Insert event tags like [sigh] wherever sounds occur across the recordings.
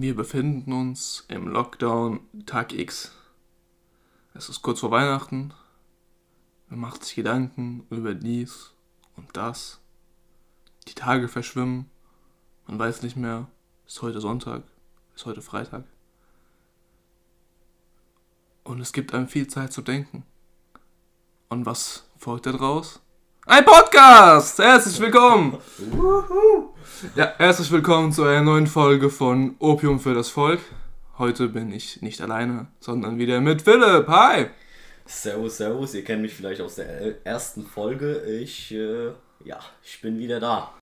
Wir befinden uns im Lockdown Tag X. Es ist kurz vor Weihnachten. Man macht sich Gedanken über dies und das. Die Tage verschwimmen. Man weiß nicht mehr, ist heute Sonntag, ist heute Freitag. Und es gibt einem viel Zeit zu denken. Und was folgt da draus? Ein Podcast! Herzlich willkommen! Ja, herzlich willkommen zu einer neuen Folge von Opium für das Volk. Heute bin ich nicht alleine, sondern wieder mit Philipp. Hi! Servus, servus. Ihr kennt mich vielleicht aus der ersten Folge. Ich, äh, ja, ich bin wieder da.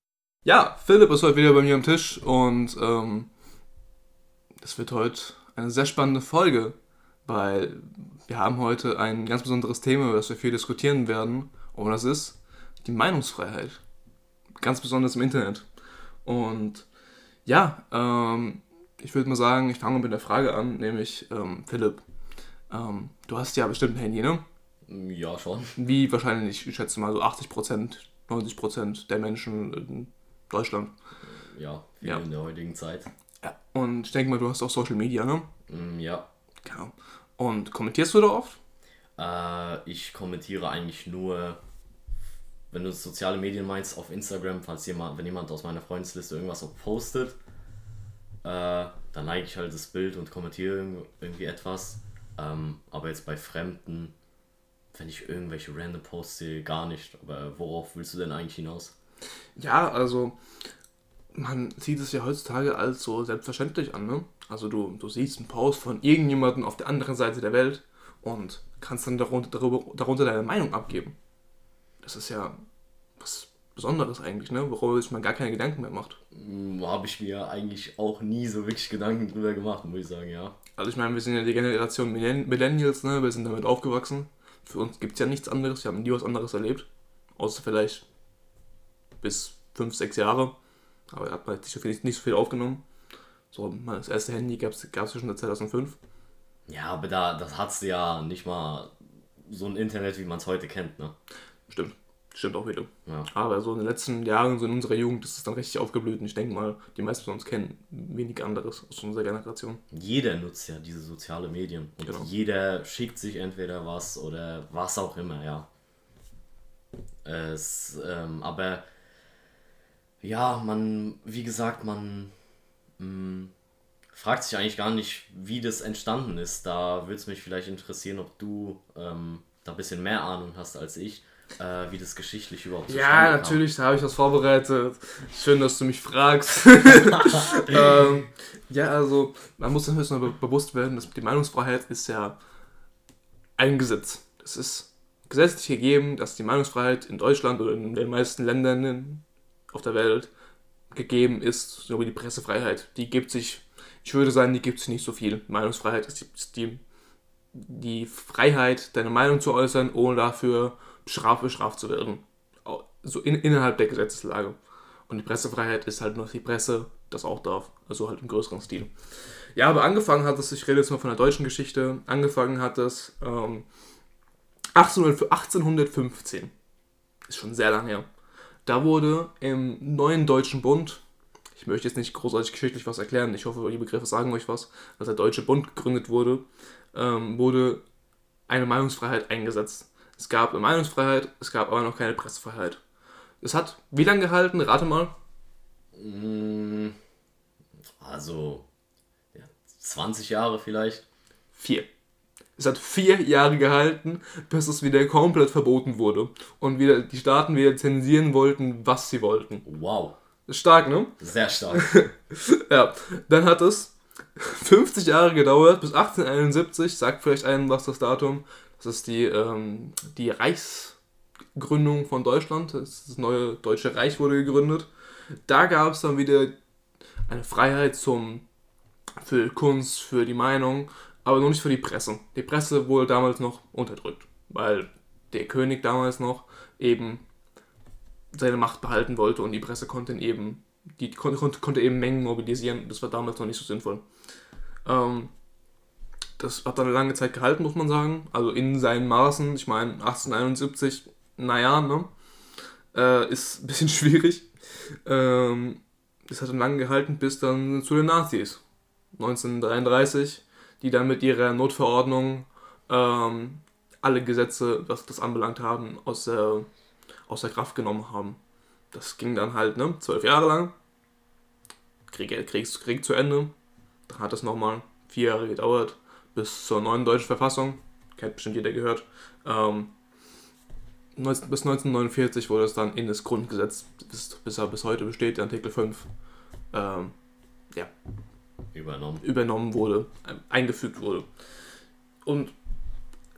Ja, Philipp ist heute wieder bei mir am Tisch und ähm, das wird heute eine sehr spannende Folge, weil wir haben heute ein ganz besonderes Thema, über das wir viel diskutieren werden. Und das ist die Meinungsfreiheit. Ganz besonders im Internet. Und ja, ähm, ich würde mal sagen, ich fange mit der Frage an, nämlich ähm, Philipp, ähm, du hast ja bestimmt ein Handy, ne? Ja, schon. Wie wahrscheinlich, ich schätze mal so 80% 90% der Menschen in Deutschland. Ja, ja. in der heutigen Zeit. Ja. Und ich denke mal, du hast auch Social Media, ne? Mm, ja. Genau. Und kommentierst du da oft? Äh, ich kommentiere eigentlich nur wenn du soziale Medien meinst, auf Instagram, falls jemand, wenn jemand aus meiner Freundesliste irgendwas postet, äh, dann like ich halt das Bild und kommentiere irgendwie etwas. Ähm, aber jetzt bei Fremden, wenn ich irgendwelche random Posts sehe, gar nicht. Aber worauf willst du denn eigentlich hinaus? Ja, also man sieht es ja heutzutage als so selbstverständlich an, ne? Also du, du siehst einen Post von irgendjemandem auf der anderen Seite der Welt und kannst dann darunter, darüber, darunter deine Meinung abgeben das ist ja was Besonderes eigentlich, ne? worüber sich man gar keine Gedanken mehr macht. Hm, Habe ich mir eigentlich auch nie so wirklich Gedanken drüber gemacht, muss ich sagen, ja. Also ich meine, wir sind ja die Generation Millennials, ne? wir sind damit aufgewachsen. Für uns gibt es ja nichts anderes, wir haben nie was anderes erlebt. Außer vielleicht bis 5, 6 Jahre. Aber da hat man nicht so viel, nicht so viel aufgenommen. So, das erste Handy gab es schon seit 2005. Ja, aber da, das hat ja nicht mal so ein Internet, wie man es heute kennt, ne? Stimmt. Stimmt auch wieder. Ja. Aber so in den letzten Jahren, so in unserer Jugend, ist es dann richtig aufgeblüht. Und ich denke mal, die meisten von uns kennen wenig anderes aus unserer Generation. Jeder nutzt ja diese sozialen Medien. Und genau. jeder schickt sich entweder was oder was auch immer, ja. Es, ähm, aber ja, man, wie gesagt, man mh, mm, fragt sich eigentlich gar nicht, wie das entstanden ist. Da würde es mich vielleicht interessieren, ob du ähm, da ein bisschen mehr Ahnung hast als ich äh, wie das geschichtlich überhaupt Ja, natürlich, da habe ich was vorbereitet. Schön, dass du mich fragst. [laughs] ähm, ja, also, man muss sich mal bewusst werden, dass die Meinungsfreiheit ist ja ein Gesetz. Es ist gesetzlich gegeben, dass die Meinungsfreiheit in Deutschland oder in den meisten Ländern auf der Welt gegeben ist, so wie die Pressefreiheit. Die gibt sich, ich würde sagen, die gibt sich nicht so viel. Meinungsfreiheit ist die, die, die Freiheit, deine Meinung zu äußern, ohne dafür Straf bestraft zu werden. So in, innerhalb der Gesetzeslage. Und die Pressefreiheit ist halt nur die Presse, das auch darf. Also halt im größeren Stil. Ja, aber angefangen hat es, ich rede jetzt mal von der deutschen Geschichte, angefangen hat es ähm, 1815. Ist schon sehr lange her. Da wurde im neuen Deutschen Bund, ich möchte jetzt nicht großartig geschichtlich was erklären, ich hoffe, die Begriffe sagen euch was, als der Deutsche Bund gegründet wurde, ähm, wurde eine Meinungsfreiheit eingesetzt. Es gab eine Meinungsfreiheit, es gab aber noch keine Pressefreiheit. Es hat wie lange gehalten? Rate mal. Mm, also ja, 20 Jahre vielleicht. Vier. Es hat vier Jahre gehalten, bis es wieder komplett verboten wurde. Und wieder die Staaten wieder zensieren wollten, was sie wollten. Wow. Stark, ne? Sehr stark. [laughs] ja. Dann hat es 50 Jahre gedauert, bis 1871, sagt vielleicht einem was das Datum, das ist die, ähm, die Reichsgründung von Deutschland. Das neue Deutsche Reich wurde gegründet. Da gab es dann wieder eine Freiheit zum, für Kunst, für die Meinung, aber noch nicht für die Presse. Die Presse wurde damals noch unterdrückt, weil der König damals noch eben seine Macht behalten wollte und die Presse konnte eben, die konnte, konnte eben Mengen mobilisieren. Das war damals noch nicht so sinnvoll. Ähm, das hat dann eine lange Zeit gehalten, muss man sagen. Also in seinen Maßen. Ich meine, 1871, naja, ne? Äh, ist ein bisschen [laughs] schwierig. Ähm, das hat dann lange gehalten, bis dann zu den Nazis. 1933, die dann mit ihrer Notverordnung ähm, alle Gesetze, was das anbelangt haben, aus der, aus der Kraft genommen haben. Das ging dann halt ne, zwölf Jahre lang. Krieg, Krieg, Krieg zu Ende. Dann hat es nochmal vier Jahre gedauert bis zur neuen deutschen Verfassung. Kennt bestimmt jeder gehört. Ähm, bis 1949 wurde es dann in das Grundgesetz, bis, bis er bis heute besteht, Artikel 5, ähm, ja, übernommen. übernommen wurde, äh, eingefügt wurde. Und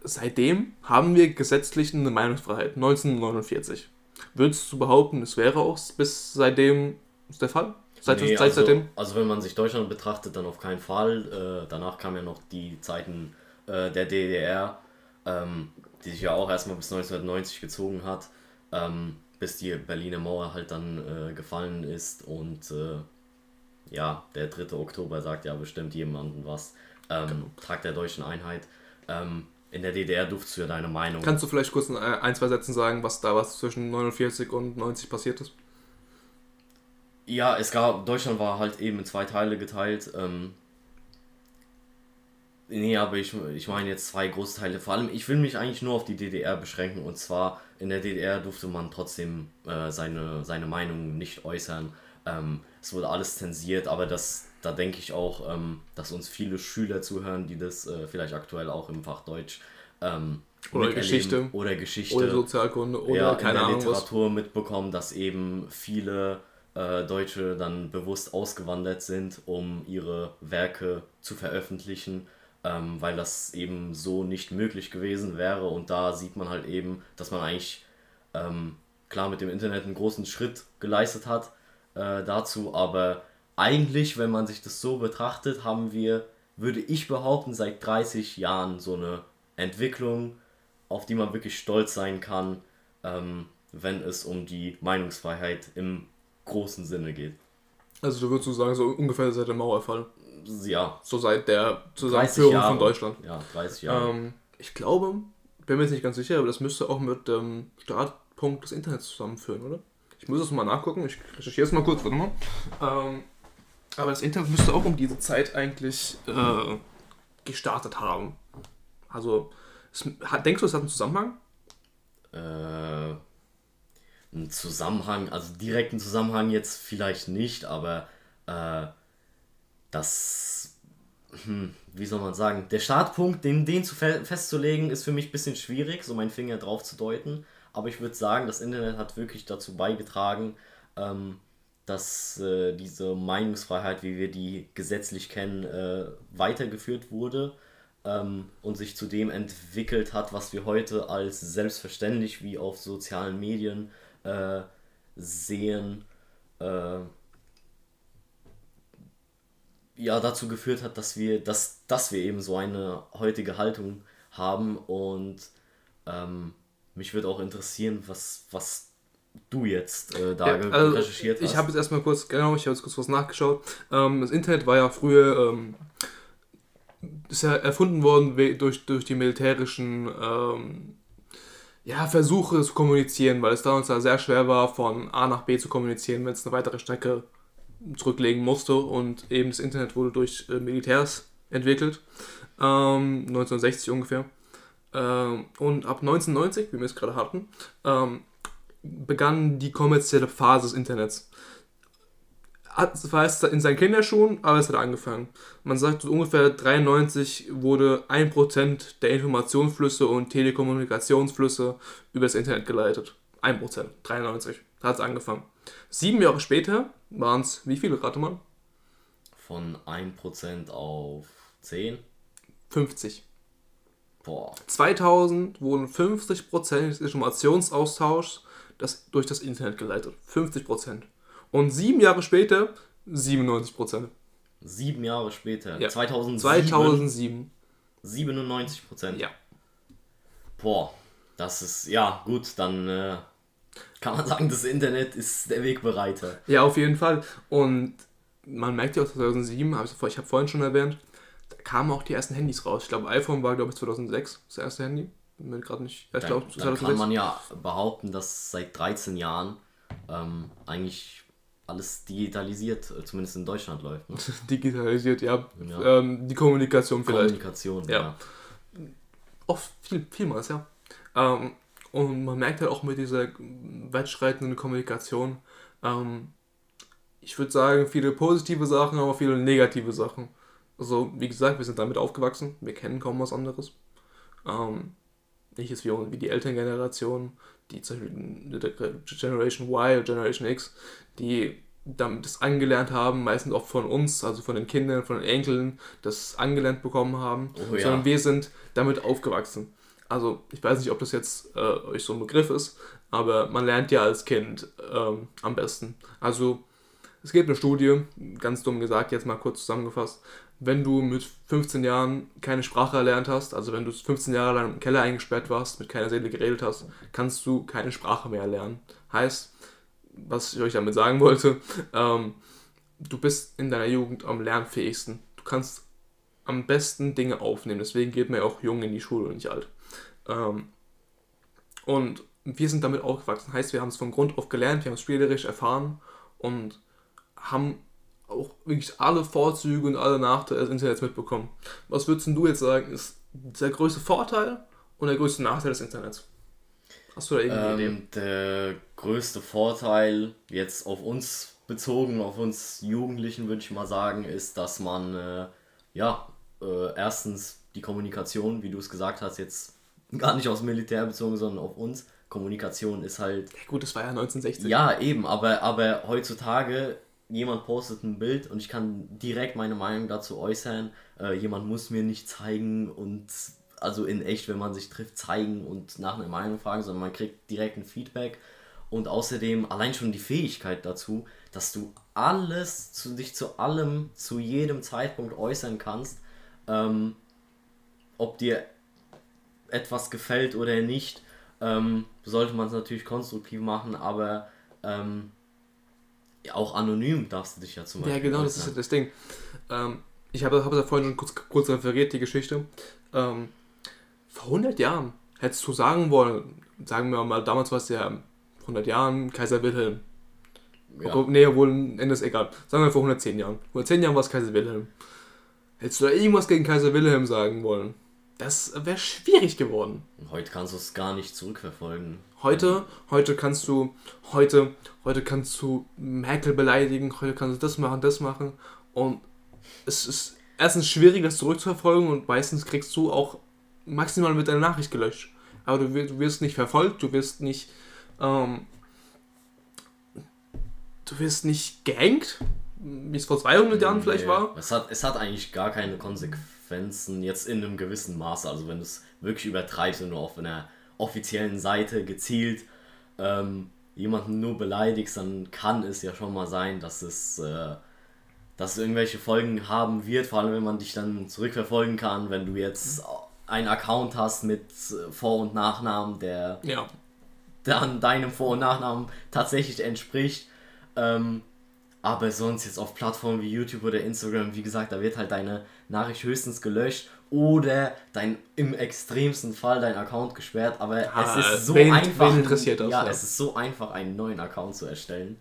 seitdem haben wir gesetzlich eine Meinungsfreiheit, 1949. Würdest du behaupten, es wäre auch bis seitdem der Fall? Seit, nee, seit also, seitdem? Also wenn man sich Deutschland betrachtet, dann auf keinen Fall. Äh, danach kamen ja noch die Zeiten äh, der DDR. Ähm, die sich ja auch erstmal bis 1990 gezogen hat, ähm, bis die Berliner Mauer halt dann äh, gefallen ist und äh, ja, der 3. Oktober sagt ja bestimmt jemandem was. Ähm, genau. Tag der deutschen Einheit. Ähm, in der DDR durftest du ja deine Meinung. Kannst du vielleicht kurz in ein, zwei Sätzen sagen, was da was zwischen 49 und 90 passiert ist? Ja, es gab, Deutschland war halt eben in zwei Teile geteilt. Ähm, Nee, aber ich, ich meine jetzt zwei Großteile. Vor allem, ich will mich eigentlich nur auf die DDR beschränken. Und zwar, in der DDR durfte man trotzdem äh, seine, seine Meinung nicht äußern. Ähm, es wurde alles zensiert, aber das, da denke ich auch, ähm, dass uns viele Schüler zuhören, die das äh, vielleicht aktuell auch im Fach Deutsch ähm, oder Geschichte oder Geschichte oder Sozialkunde oder ja, keine in der Ahnung Literatur was. mitbekommen, dass eben viele äh, Deutsche dann bewusst ausgewandert sind, um ihre Werke zu veröffentlichen ähm, weil das eben so nicht möglich gewesen wäre. Und da sieht man halt eben, dass man eigentlich ähm, klar mit dem Internet einen großen Schritt geleistet hat äh, dazu, aber eigentlich, wenn man sich das so betrachtet, haben wir, würde ich behaupten, seit 30 Jahren so eine Entwicklung, auf die man wirklich stolz sein kann, ähm, wenn es um die Meinungsfreiheit im großen Sinne geht. Also du würdest sagen, so ungefähr seit dem Mauerfall ja. So seit der Zusammenführung von Deutschland. Ja, 30 Jahre. Ähm, ich glaube, bin mir jetzt nicht ganz sicher, aber das müsste auch mit dem ähm, Startpunkt des Internets zusammenführen, oder? Ich muss das mal nachgucken, ich recherchiere es mal kurz, warte mal. Ähm, aber das Internet müsste auch um diese Zeit eigentlich äh, gestartet haben. Also, es, hat, denkst du, es hat einen Zusammenhang? Äh, ein Zusammenhang, also direkten Zusammenhang jetzt vielleicht nicht, aber äh, das, hm, wie soll man sagen, der Startpunkt, den, den zu fe festzulegen, ist für mich ein bisschen schwierig, so meinen Finger drauf zu deuten. Aber ich würde sagen, das Internet hat wirklich dazu beigetragen, ähm, dass äh, diese Meinungsfreiheit, wie wir die gesetzlich kennen, äh, weitergeführt wurde ähm, und sich zu dem entwickelt hat, was wir heute als selbstverständlich wie auf sozialen Medien äh, sehen. Äh, ja dazu geführt hat, dass wir, dass, dass wir eben so eine heutige Haltung haben und ähm, mich würde auch interessieren, was, was du jetzt äh, da ja, also recherchiert hast. Ich habe jetzt erstmal kurz, genau, ich habe jetzt kurz was nachgeschaut. Ähm, das Internet war ja früher ähm, ist ja erfunden worden durch, durch die militärischen ähm, ja, Versuche zu kommunizieren, weil es damals ja sehr schwer war, von A nach B zu kommunizieren, wenn es eine weitere Strecke zurücklegen musste und eben das Internet wurde durch äh, Militärs entwickelt, ähm, 1960 ungefähr. Ähm, und ab 1990, wie wir es gerade hatten, ähm, begann die kommerzielle Phase des Internets. Das heißt, in seinen Kinderschuhen, aber es hat angefangen. Man sagt, ungefähr 93 wurde 1% der Informationsflüsse und Telekommunikationsflüsse über das Internet geleitet. 1%, 93. Da hat es angefangen. Sieben Jahre später waren es, wie viele, rate mal? Von 1% auf 10? 50. Boah. 2000 wurden 50% des Informationsaustauschs das, durch das Internet geleitet. 50%. Und sieben Jahre später 97%. Sieben Jahre später? Ja. 2007? 2007. 97% Ja. Boah, das ist, ja, gut, dann äh, kann man sagen, das Internet ist der Wegbereiter. Ja, auf jeden Fall. Und man merkt ja auch 2007, hab ich, habe vorhin schon erwähnt, da kamen auch die ersten Handys raus. Ich glaube, iPhone war, glaube ich, 2006 das erste Handy. Bin gerade nicht. Ja, ich dann, dann kann man ja behaupten, dass seit 13 Jahren ähm, eigentlich alles digitalisiert, äh, zumindest in Deutschland läuft. Ne? [laughs] Digitalisiert, ja. ja. Ähm, die Kommunikation vielleicht. Kommunikation, ja. ja. Oft, viel, vielmals, ja. Ähm, und man merkt halt auch mit dieser weitschreitenden Kommunikation, ähm, ich würde sagen, viele positive Sachen, aber viele negative Sachen. Also, wie gesagt, wir sind damit aufgewachsen, wir kennen kaum was anderes. Ähm, nicht wie, wie die Elterngeneration, die Generation Y oder Generation X, die damit das angelernt haben, meistens auch von uns, also von den Kindern, von den Enkeln, das angelernt bekommen haben, oh, ja. sondern wir sind damit aufgewachsen. Also ich weiß nicht, ob das jetzt äh, euch so ein Begriff ist, aber man lernt ja als Kind ähm, am besten. Also es gibt eine Studie, ganz dumm gesagt, jetzt mal kurz zusammengefasst, wenn du mit 15 Jahren keine Sprache erlernt hast, also wenn du 15 Jahre lang im Keller eingesperrt warst, mit keiner Seele geredet hast, kannst du keine Sprache mehr erlernen. Heißt, was ich euch damit sagen wollte, ähm, du bist in deiner Jugend am lernfähigsten. Du kannst am besten Dinge aufnehmen. Deswegen geht man ja auch jung in die Schule und nicht alt. Ähm, und wir sind damit aufgewachsen. Heißt, wir haben es von Grund auf gelernt, wir haben es spielerisch erfahren und haben auch wirklich alle Vorzüge und alle Nachteile des Internets mitbekommen. Was würdest du jetzt sagen, ist der größte Vorteil und der größte Nachteil des Internets? Hast du da irgendwie ähm, Der größte Vorteil, jetzt auf uns bezogen, auf uns Jugendlichen würde ich mal sagen, ist, dass man äh, ja äh, erstens die Kommunikation, wie du es gesagt hast, jetzt gar nicht aufs Militär bezogen, sondern auf uns. Kommunikation ist halt. Ja, gut, das war ja 1960. Ja, eben, aber, aber heutzutage jemand postet ein Bild und ich kann direkt meine Meinung dazu äußern. Äh, jemand muss mir nicht zeigen und also in echt, wenn man sich trifft, zeigen und nach einer Meinung fragen, sondern man kriegt direkt ein Feedback. Und außerdem allein schon die Fähigkeit dazu, dass du alles, zu dich zu allem, zu jedem Zeitpunkt äußern kannst, ähm, ob dir etwas gefällt oder nicht, ähm, sollte man es natürlich konstruktiv machen, aber ähm, auch anonym darfst du dich ja zum Beispiel. Ja, genau, das ist das Ding. Ähm, ich habe es ja vorhin schon kurz, kurz referiert, die Geschichte. Ähm, vor 100 Jahren hättest du sagen wollen, sagen wir mal, damals war es ja 100 Jahren Kaiser Wilhelm. Ja. Obwohl, nee, obwohl, Ende ist egal. Sagen wir vor 110 Jahren. Vor 110 Jahren war es Kaiser Wilhelm. Hättest du da irgendwas gegen Kaiser Wilhelm sagen wollen? Das wäre schwierig geworden. Heute kannst du es gar nicht zurückverfolgen. Heute, heute kannst du, heute, heute kannst du Merkel beleidigen, heute kannst du das machen, das machen. Und es ist erstens schwierig, das zurückzuverfolgen und meistens kriegst du auch maximal mit deiner Nachricht gelöscht. Aber du, du wirst nicht verfolgt, du wirst nicht, ähm, du wirst nicht gehängt, wie es vor 200 Jahren nee, vielleicht war. Es hat, es hat eigentlich gar keine Konsequenzen, jetzt in einem gewissen Maße. Also wenn du es wirklich übertreibst und nur auf einer offiziellen Seite gezielt ähm, jemanden nur beleidigst, dann kann es ja schon mal sein, dass es, äh, dass es irgendwelche Folgen haben wird, vor allem wenn man dich dann zurückverfolgen kann, wenn du jetzt einen Account hast mit äh, Vor- und Nachnamen, der ja. dann deinem Vor- und Nachnamen tatsächlich entspricht. Ähm, aber sonst jetzt auf Plattformen wie YouTube oder Instagram, wie gesagt, da wird halt deine Nachricht höchstens gelöscht oder dein im extremsten Fall dein Account gesperrt. Aber ja, es ist so wen, einfach. Wen interessiert das, ja, ja, es ist so einfach, einen neuen Account zu erstellen.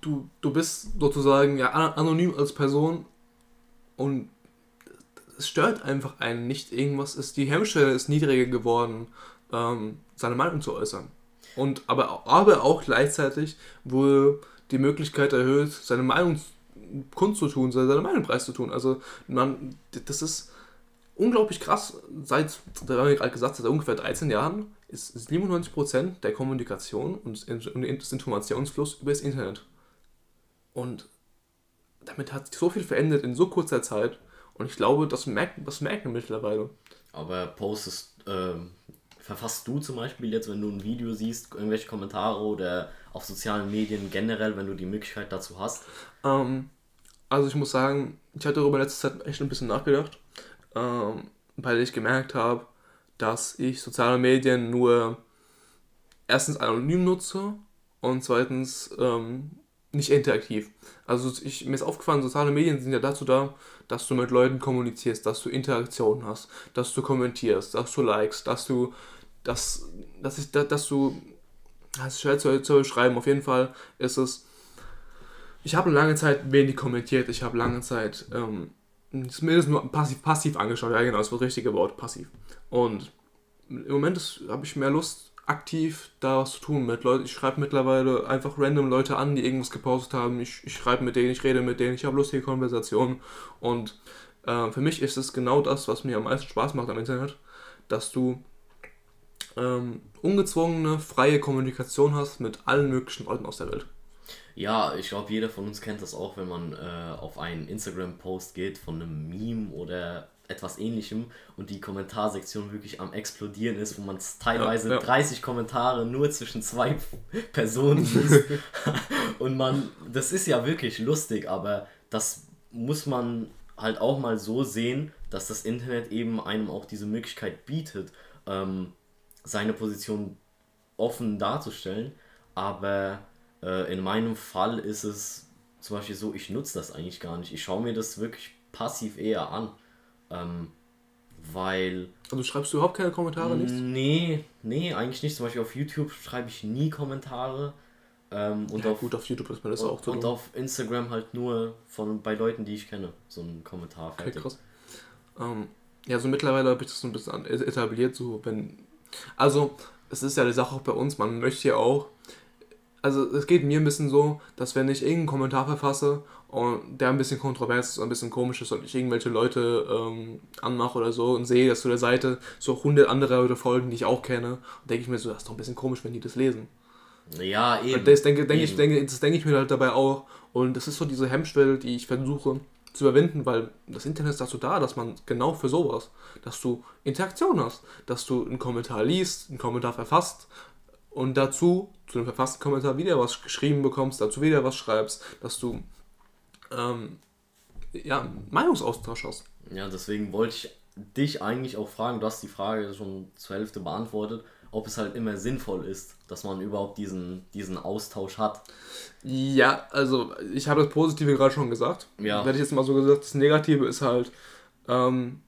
Du, du bist sozusagen ja anonym als Person und es stört einfach einen nicht. Irgendwas ist, die Hemmschwelle ist niedriger geworden, ähm, seine Meinung zu äußern. Und aber, aber auch gleichzeitig wurde die Möglichkeit erhöht, seine Meinung kundzutun, seine Meinung preiszutun. Also man, das ist unglaublich krass. Seit, da haben wir gerade gesagt, seit ungefähr 13 Jahren ist 97% der Kommunikation und des Informationsfluss über das Internet. Und damit hat sich so viel verändert in so kurzer Zeit. Und ich glaube, das merkt, das merkt man mittlerweile. Aber postest, äh, verfasst du zum Beispiel jetzt, wenn du ein Video siehst, irgendwelche Kommentare oder auf sozialen Medien generell, wenn du die Möglichkeit dazu hast? Ähm, also ich muss sagen, ich hatte darüber letzte Zeit echt ein bisschen nachgedacht, ähm, weil ich gemerkt habe, dass ich soziale Medien nur erstens anonym nutze und zweitens ähm, nicht interaktiv. Also ich, mir ist aufgefallen, soziale Medien sind ja dazu da, dass du mit Leuten kommunizierst, dass du Interaktion hast, dass du kommentierst, dass du likest, dass du, dass, dass, ich, dass du, das ist schwer zu, zu beschreiben, auf jeden Fall ist es, ich habe lange Zeit wenig kommentiert. Ich habe lange Zeit ähm, zumindest nur passiv, passiv angeschaut. Ja, genau, das war das richtige Wort, passiv. Und im Moment habe ich mehr Lust, aktiv da was zu tun mit Leuten. Ich schreibe mittlerweile einfach random Leute an, die irgendwas gepostet haben. Ich, ich schreibe mit denen, ich rede mit denen, ich habe lustige Konversationen. Und äh, für mich ist es genau das, was mir am meisten Spaß macht am Internet, dass du ähm, ungezwungene, freie Kommunikation hast mit allen möglichen Leuten aus der Welt. Ja, ich glaube, jeder von uns kennt das auch, wenn man äh, auf einen Instagram-Post geht von einem Meme oder etwas ähnlichem und die Kommentarsektion wirklich am explodieren ist, wo man teilweise ja, ja. 30 Kommentare nur zwischen zwei [laughs] Personen liest. [laughs] und man, das ist ja wirklich lustig, aber das muss man halt auch mal so sehen, dass das Internet eben einem auch diese Möglichkeit bietet, ähm, seine Position offen darzustellen. Aber äh, in meinem Fall ist es zum Beispiel so, ich nutze das eigentlich gar nicht. Ich schaue mir das wirklich passiv eher an. Ähm, weil. Also schreibst du überhaupt keine Kommentare, nichts? Nee, nee, eigentlich nicht. Zum Beispiel auf YouTube schreibe ich nie Kommentare. Ähm, und ja, auf, gut, auf YouTube ist mir das und, auch so. Und auf Instagram halt nur von bei Leuten, die ich kenne, so ein Kommentar. Okay, krass. Ähm, ja, so mittlerweile habe ich das so ein bisschen etabliert, so wenn. Also, es ist ja die Sache auch bei uns, man möchte ja auch. Also, es geht mir ein bisschen so, dass wenn ich irgendeinen Kommentar verfasse und der ein bisschen kontrovers ist, ein bisschen komisch ist und ich irgendwelche Leute ähm, anmache oder so und sehe, dass zu der Seite so 100 andere Leute folgen, die ich auch kenne, denke ich mir so, das ist doch ein bisschen komisch, wenn die das lesen. Ja, eben. Und das denke, denke, eben. Ich, denke, das denke ich mir halt dabei auch. Und das ist so diese Hemmschwelle, die ich versuche zu überwinden, weil das Internet ist dazu da, dass man genau für sowas, dass du Interaktion hast, dass du einen Kommentar liest, einen Kommentar verfasst und dazu, zu dem verfassten Kommentar wieder was geschrieben bekommst, dazu wieder was schreibst, dass du ähm, ja, Meinungsaustausch hast. Ja, deswegen wollte ich dich eigentlich auch fragen, du hast die Frage schon zur Hälfte beantwortet, ob es halt immer sinnvoll ist, dass man überhaupt diesen, diesen Austausch hat. Ja, also ich habe das Positive gerade schon gesagt. Ja. Hätte ich jetzt mal so gesagt, das Negative ist halt, ähm,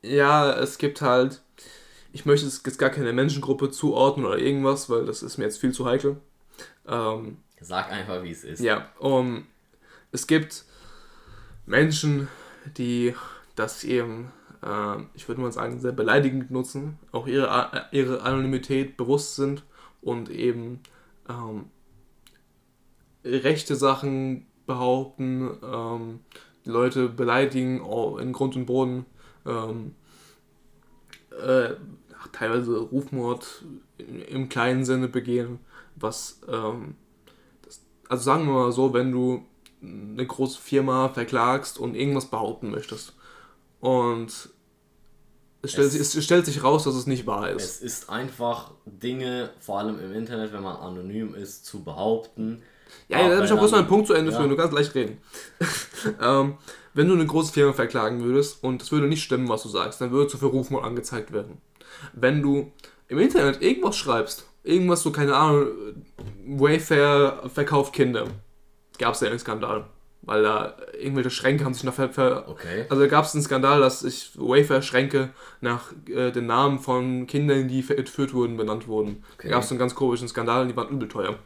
ja, es gibt halt, ich möchte es jetzt gar keine Menschengruppe zuordnen oder irgendwas, weil das ist mir jetzt viel zu heikel. Ähm, Sag einfach, wie es ist. Ja, um, es gibt Menschen, die das eben, äh, ich würde mal sagen, sehr beleidigend nutzen, auch ihre, ihre Anonymität bewusst sind und eben ähm, rechte Sachen behaupten, ähm, die Leute beleidigen in Grund und Boden, ähm, äh, teilweise Rufmord im kleinen Sinne begehen, was, ähm, das, also sagen wir mal so, wenn du eine große Firma verklagst und irgendwas behaupten möchtest. Und es stellt, es, sich, es stellt sich raus, dass es nicht wahr ist. Es ist einfach Dinge, vor allem im Internet, wenn man anonym ist, zu behaupten. Ja, ja da habe ich auch kurz mal einen Punkt zu Ende ja. führen, du kannst leicht reden. [laughs] ähm, wenn du eine große Firma verklagen würdest und es würde nicht stimmen, was du sagst, dann würdest du für Rufmord angezeigt werden. Wenn du im Internet irgendwas schreibst, irgendwas so, keine Ahnung, Wayfair verkauft Kinder, gab es ja einen Skandal. Weil da irgendwelche Schränke haben sich nach ver, ver okay. Also gab es einen Skandal, dass sich Wafer-Schränke nach äh, den Namen von Kindern, die entführt wurden, benannt wurden. Okay. Da gab es einen ganz komischen Skandal und die waren übel teuer.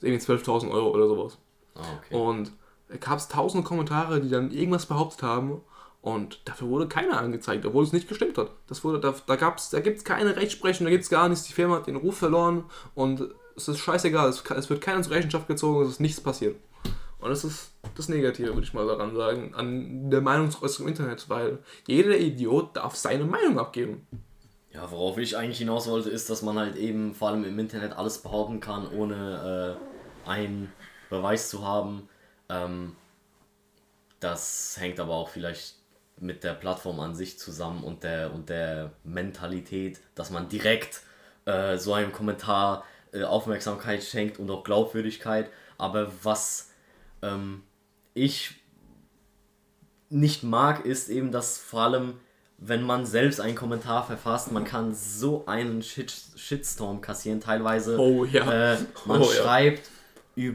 Irgendwie 12.000 Euro oder sowas. Ah, okay. Und da gab es tausende Kommentare, die dann irgendwas behauptet haben und dafür wurde keiner angezeigt, obwohl es nicht gestimmt hat. Das wurde, da, da, da gibt es keine Rechtsprechung, da gibt es gar nichts. Die Firma hat den Ruf verloren und es ist scheißegal. Es, es wird keiner zur Rechenschaft gezogen, es ist nichts passiert. Und das ist das Negative, würde ich mal daran sagen, an der Meinungsäußerung im Internet, weil jeder Idiot darf seine Meinung abgeben. Ja, worauf ich eigentlich hinaus wollte, ist, dass man halt eben vor allem im Internet alles behaupten kann, ohne äh, einen Beweis zu haben. Ähm, das hängt aber auch vielleicht mit der Plattform an sich zusammen und der, und der Mentalität, dass man direkt äh, so einem Kommentar äh, Aufmerksamkeit schenkt und auch Glaubwürdigkeit. Aber was ähm, ich nicht mag, ist eben, dass vor allem, wenn man selbst einen Kommentar verfasst, man kann so einen Shit Shitstorm kassieren. Teilweise, oh, ja. äh, man oh, schreibt ja.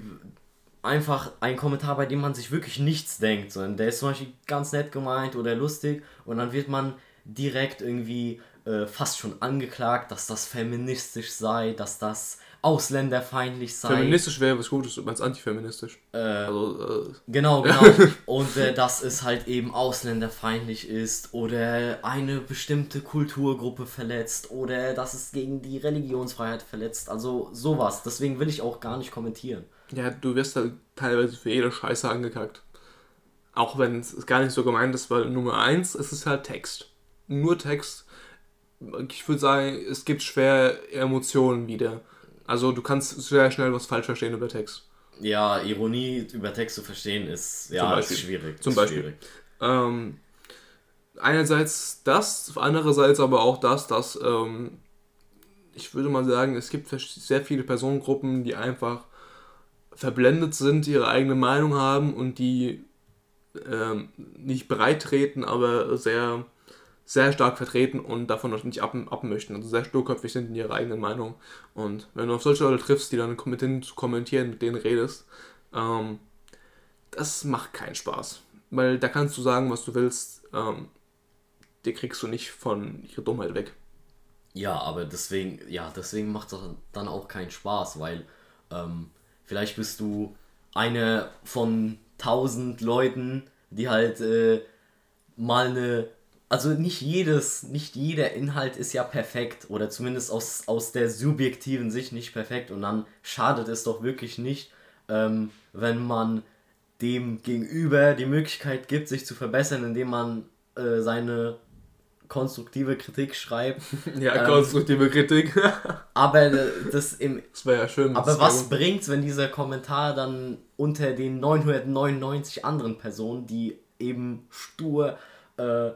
Einfach einen Kommentar, bei dem man sich wirklich nichts denkt, sondern der ist zum Beispiel ganz nett gemeint oder lustig und dann wird man direkt irgendwie äh, fast schon angeklagt, dass das feministisch sei, dass das ausländerfeindlich sei. Feministisch wäre was Gutes, du meinst antifeministisch. Äh, Also, äh, Genau, genau. [laughs] Und äh, dass es halt eben ausländerfeindlich ist oder eine bestimmte Kulturgruppe verletzt oder dass es gegen die Religionsfreiheit verletzt. Also sowas. Deswegen will ich auch gar nicht kommentieren. Ja, du wirst halt teilweise für jede Scheiße angekackt. Auch wenn es gar nicht so gemeint ist, weil Nummer eins, es ist halt Text. Nur Text. Ich würde sagen, es gibt schwer Emotionen wieder. Also du kannst sehr schnell was falsch verstehen über Text. Ja, Ironie über Text zu verstehen ist ja Beispiel. ist schwierig. Zum ist Beispiel. Schwierig. Ähm, einerseits das, andererseits aber auch das, dass ähm, ich würde mal sagen, es gibt sehr viele Personengruppen, die einfach verblendet sind, ihre eigene Meinung haben und die ähm, nicht breit treten, aber sehr, sehr stark vertreten und davon nicht ab, ab. Also sehr sturköpfig sind in ihrer eigenen Meinung. Und wenn du auf solche Leute triffst, die dann mit denen zu kommentieren, mit denen redest, ähm, das macht keinen Spaß. Weil da kannst du sagen, was du willst, ähm, die kriegst du nicht von ihrer Dummheit weg. Ja, aber deswegen, ja, deswegen macht es dann auch keinen Spaß, weil ähm, vielleicht bist du eine von tausend Leuten, die halt äh, mal eine, also nicht jedes, nicht jeder Inhalt ist ja perfekt oder zumindest aus, aus der subjektiven Sicht nicht perfekt und dann schadet es doch wirklich nicht, ähm, wenn man dem Gegenüber die Möglichkeit gibt, sich zu verbessern, indem man äh, seine konstruktive Kritik schreibt. [laughs] Ja, Ähm, konstruktive Kritik. [laughs] Aber äh, das im. das wäre ja schön. Aber was bringt's, wenn dieser Kommentar dann unter den 999 anderen Personen, die eben stur äh,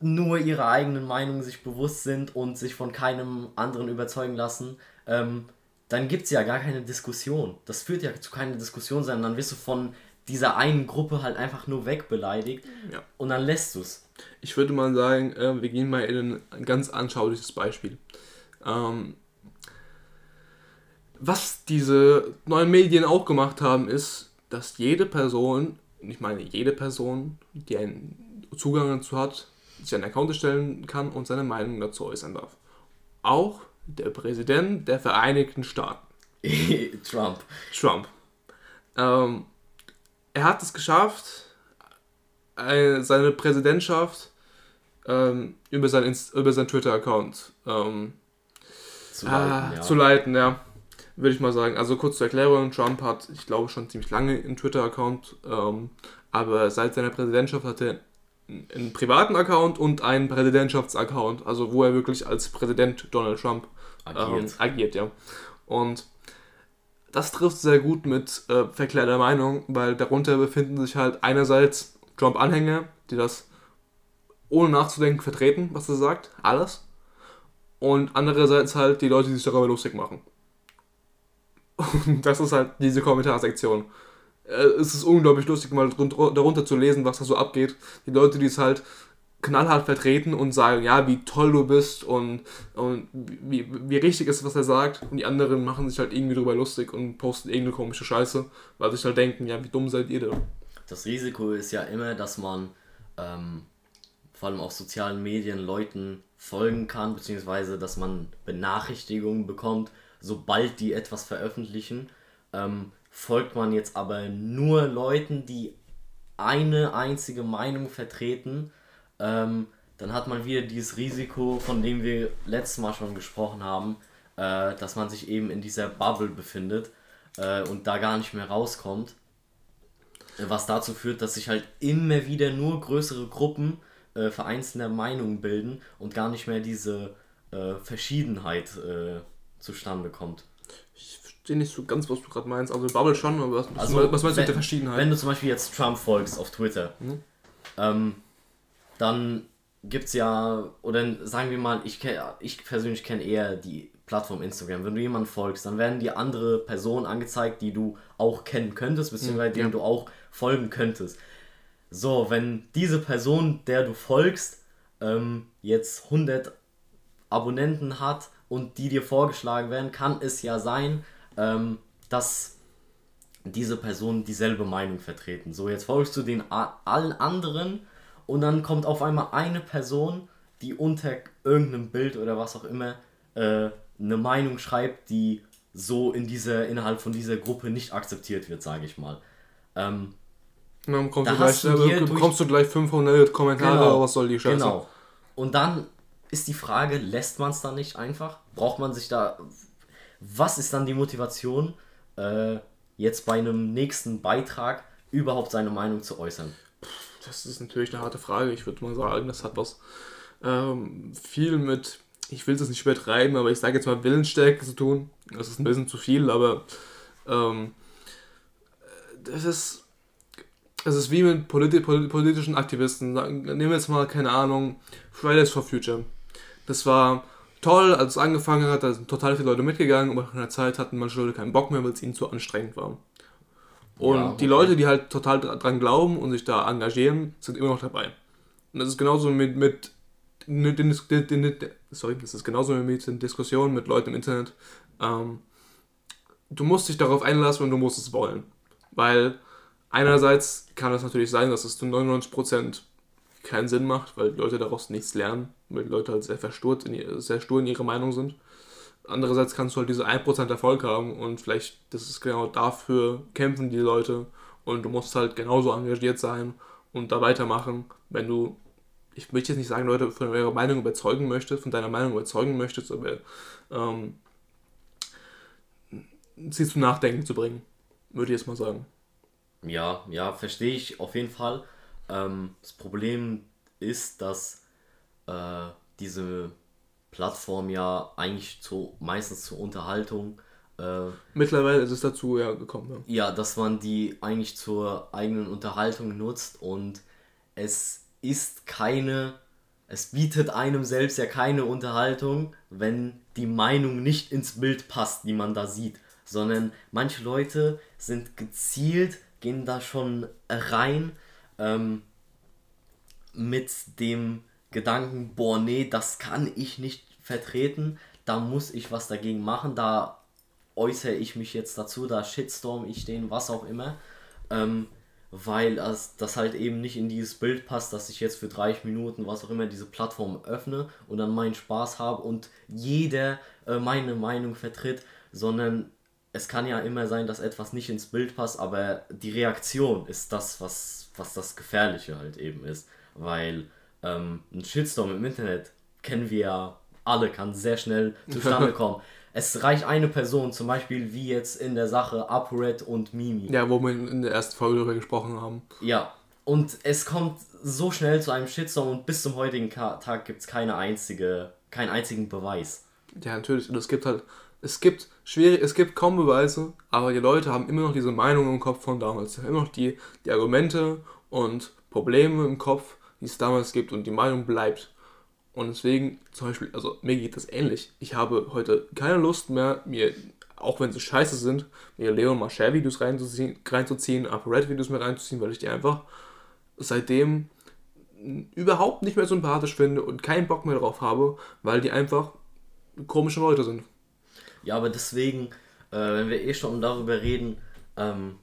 nur ihrer eigenen Meinung sich bewusst sind und sich von keinem anderen überzeugen lassen, ähm, dann gibt's ja gar keine Diskussion. Das führt ja zu keiner Diskussion, sondern dann wirst du von dieser einen Gruppe halt einfach nur wegbeleidigt Ja. und dann lässt du's. Ich würde mal sagen, äh, wir gehen mal in ein ganz anschauliches Beispiel. Ähm, was diese neuen Medien auch gemacht haben, ist, dass jede Person, ich meine jede Person, die einen Zugang dazu hat, sich einen Account erstellen kann und seine Meinung dazu äußern darf. Auch der Präsident der Vereinigten Staaten. [laughs] Trump. Trump. Ähm, er hat es geschafft, seine Präsidentschaft ähm, über seinen Inst- über seinen Twitter-Account ähm, Zu ah, leiten, ja. zu leiten, ja. Würde ich mal sagen. Also kurz zur Erklärung, Trump hat, ich glaube, schon ziemlich lange einen Twitter-Account, ähm, aber seit seiner Präsidentschaft hat er einen privaten Account und einen Präsidentschaftsaccount, also wo er wirklich als Präsident Donald Trump Agiert. Ähm, agiert, ja. Und das trifft sehr gut mit äh, verklärter Meinung, weil darunter befinden sich halt einerseits Trump-Anhänger, die das ohne nachzudenken vertreten, was er sagt, alles. Und andererseits halt die Leute, die sich darüber lustig machen. Und das ist halt diese Kommentarsektion. Äh, es ist unglaublich lustig, mal darunter zu lesen, was da so abgeht. Die Leute, die es halt knallhart vertreten und sagen, ja, wie toll du bist und, und wie, wie richtig ist, was er sagt. Und die anderen machen sich halt irgendwie drüber lustig und posten irgendeine komische Scheiße, weil sie sich halt denken, ja, wie dumm seid ihr denn? Das Risiko ist ja immer, dass man ähm, vor allem auf sozialen Medien Leuten folgen kann, beziehungsweise dass man Benachrichtigungen bekommt, sobald die etwas veröffentlichen. Ähm, folgt man jetzt aber nur Leuten, die eine einzige Meinung vertreten, ähm, dann hat man wieder dieses Risiko, von dem wir letztes Mal schon gesprochen haben, äh, dass man sich eben in dieser Bubble befindet äh, und da gar nicht mehr rauskommt. Was dazu führt, dass sich halt immer wieder nur größere Gruppen äh, vereinzelter Meinungen bilden und gar nicht mehr diese äh, Verschiedenheit äh, zustande kommt. Ich verstehe nicht so ganz, was du gerade meinst. Also Bubble schon, aber was, Also, was meinst du wenn- mit der Verschiedenheit? Wenn du zum Beispiel jetzt Trump folgst auf Twitter, Mhm. ähm, dann gibt's ja, oder sagen wir mal, ich, kenn, ich persönlich kenne eher die Plattform Instagram. Wenn du jemanden folgst, dann werden dir andere Personen angezeigt, die du auch kennen könntest, beziehungsweise Mhm, denen ja. du auch folgen könntest. So, wenn diese Person, der du folgst, ähm, jetzt 100 Abonnenten hat und die dir vorgeschlagen werden, kann es ja sein, ähm, dass diese Personen dieselbe Meinung vertreten. So, jetzt folgst du den allen anderen und dann kommt auf einmal eine Person, die unter irgendeinem Bild oder was auch immer äh, eine Meinung schreibt, die so in dieser, innerhalb von dieser Gruppe nicht akzeptiert wird, sage ich mal. Ähm, dann kommst, da du gleich, du äh, bekommst du gleich 500 Kommentare, genau, was soll die Scheiße? Genau. Und dann ist die Frage, lässt man es dann nicht einfach? Braucht man sich da... Was ist dann die Motivation, äh, jetzt bei einem nächsten Beitrag überhaupt seine Meinung zu äußern? Das ist natürlich eine harte Frage. Ich würde mal sagen, das hat was ähm, viel mit, ich will es nicht übertreiben, aber ich sage jetzt mal Willensstärke zu tun. Das ist ein bisschen zu viel, aber ähm, das ist es ist wie mit politi politischen Aktivisten. Nehmen wir jetzt mal, keine Ahnung, Fridays for Future. Das war toll, als es angefangen hat, da sind total viele Leute mitgegangen, aber nach einer Zeit hatten manche Leute keinen Bock mehr, weil es ihnen zu anstrengend war. Und ja, die Leute, die halt total dran glauben und sich da engagieren, sind immer noch dabei. Und das ist genauso mit, mit den, den, den, sorry, das ist genauso mit den Diskussionen mit Leuten im Internet. Ähm, du musst dich darauf einlassen und du musst es wollen. Weil einerseits kann es natürlich sein, dass es zu 99% keinen Sinn macht, weil die Leute daraus nichts lernen, weil die Leute halt sehr verstört, in, sehr stur in ihrer Meinung sind. Andererseits kannst du halt diese 1% Erfolg haben und vielleicht, das ist genau dafür kämpfen die Leute und du musst halt genauso engagiert sein und da weitermachen, wenn du, ich möchte jetzt nicht sagen, Leute von ihrer Meinung überzeugen möchtest, von deiner Meinung überzeugen möchtest, aber ähm, sie zu nachdenken zu bringen, würde ich jetzt mal sagen. Ja, ja, verstehe ich auf jeden Fall. Ähm, das Problem ist, dass äh, diese Plattform ja eigentlich zu, meistens zur Unterhaltung. Äh, Mittlerweile ist es dazu ja gekommen. Ja. ja, dass man die eigentlich zur eigenen Unterhaltung nutzt und es ist keine, es bietet einem selbst ja keine Unterhaltung, wenn die Meinung nicht ins Bild passt, die man da sieht, sondern manche Leute sind gezielt, gehen da schon rein ähm, mit dem Gedanken, boah, nee, das kann ich nicht vertreten, da muss ich was dagegen machen, da äußere ich mich jetzt dazu, da shitstorm ich den, was auch immer, ähm, weil das, das halt eben nicht in dieses Bild passt, dass ich jetzt für 30 Minuten, was auch immer, diese Plattform öffne und dann meinen Spaß habe und jeder äh, meine Meinung vertritt, sondern es kann ja immer sein, dass etwas nicht ins Bild passt, aber die Reaktion ist das, was, was das Gefährliche halt eben ist. Weil ähm, ein Shitstorm im Internet kennen wir ja alle, kann sehr schnell [laughs] zustande kommen. es reicht eine Person, zum Beispiel wie jetzt in der Sache ApoRed und Mimi. Ja, wo wir in der ersten Folge darüber gesprochen haben. Ja, und es kommt so schnell zu einem Shitstorm und bis zum heutigen Tag gibt es keine einzige, keinen einzigen Beweis. Ja, natürlich. Und es gibt halt es gibt schwierig, es gibt kaum Beweise, aber die Leute haben immer noch diese Meinung im Kopf von damals. Sie haben immer noch die, die Argumente und Probleme im Kopf, die es damals gibt und die Meinung bleibt. Und deswegen, zum Beispiel, also mir geht das ähnlich. Ich habe heute keine Lust mehr, mir, auch wenn sie scheiße sind, mir Leon Marshall Videos reinzuziehen, reinzuziehen Red Videos mehr reinzuziehen, weil ich die einfach seitdem überhaupt nicht mehr sympathisch finde und keinen Bock mehr drauf habe, weil die einfach komische Leute sind. Ja, aber deswegen, äh, wenn wir eh schon darüber reden, ähm,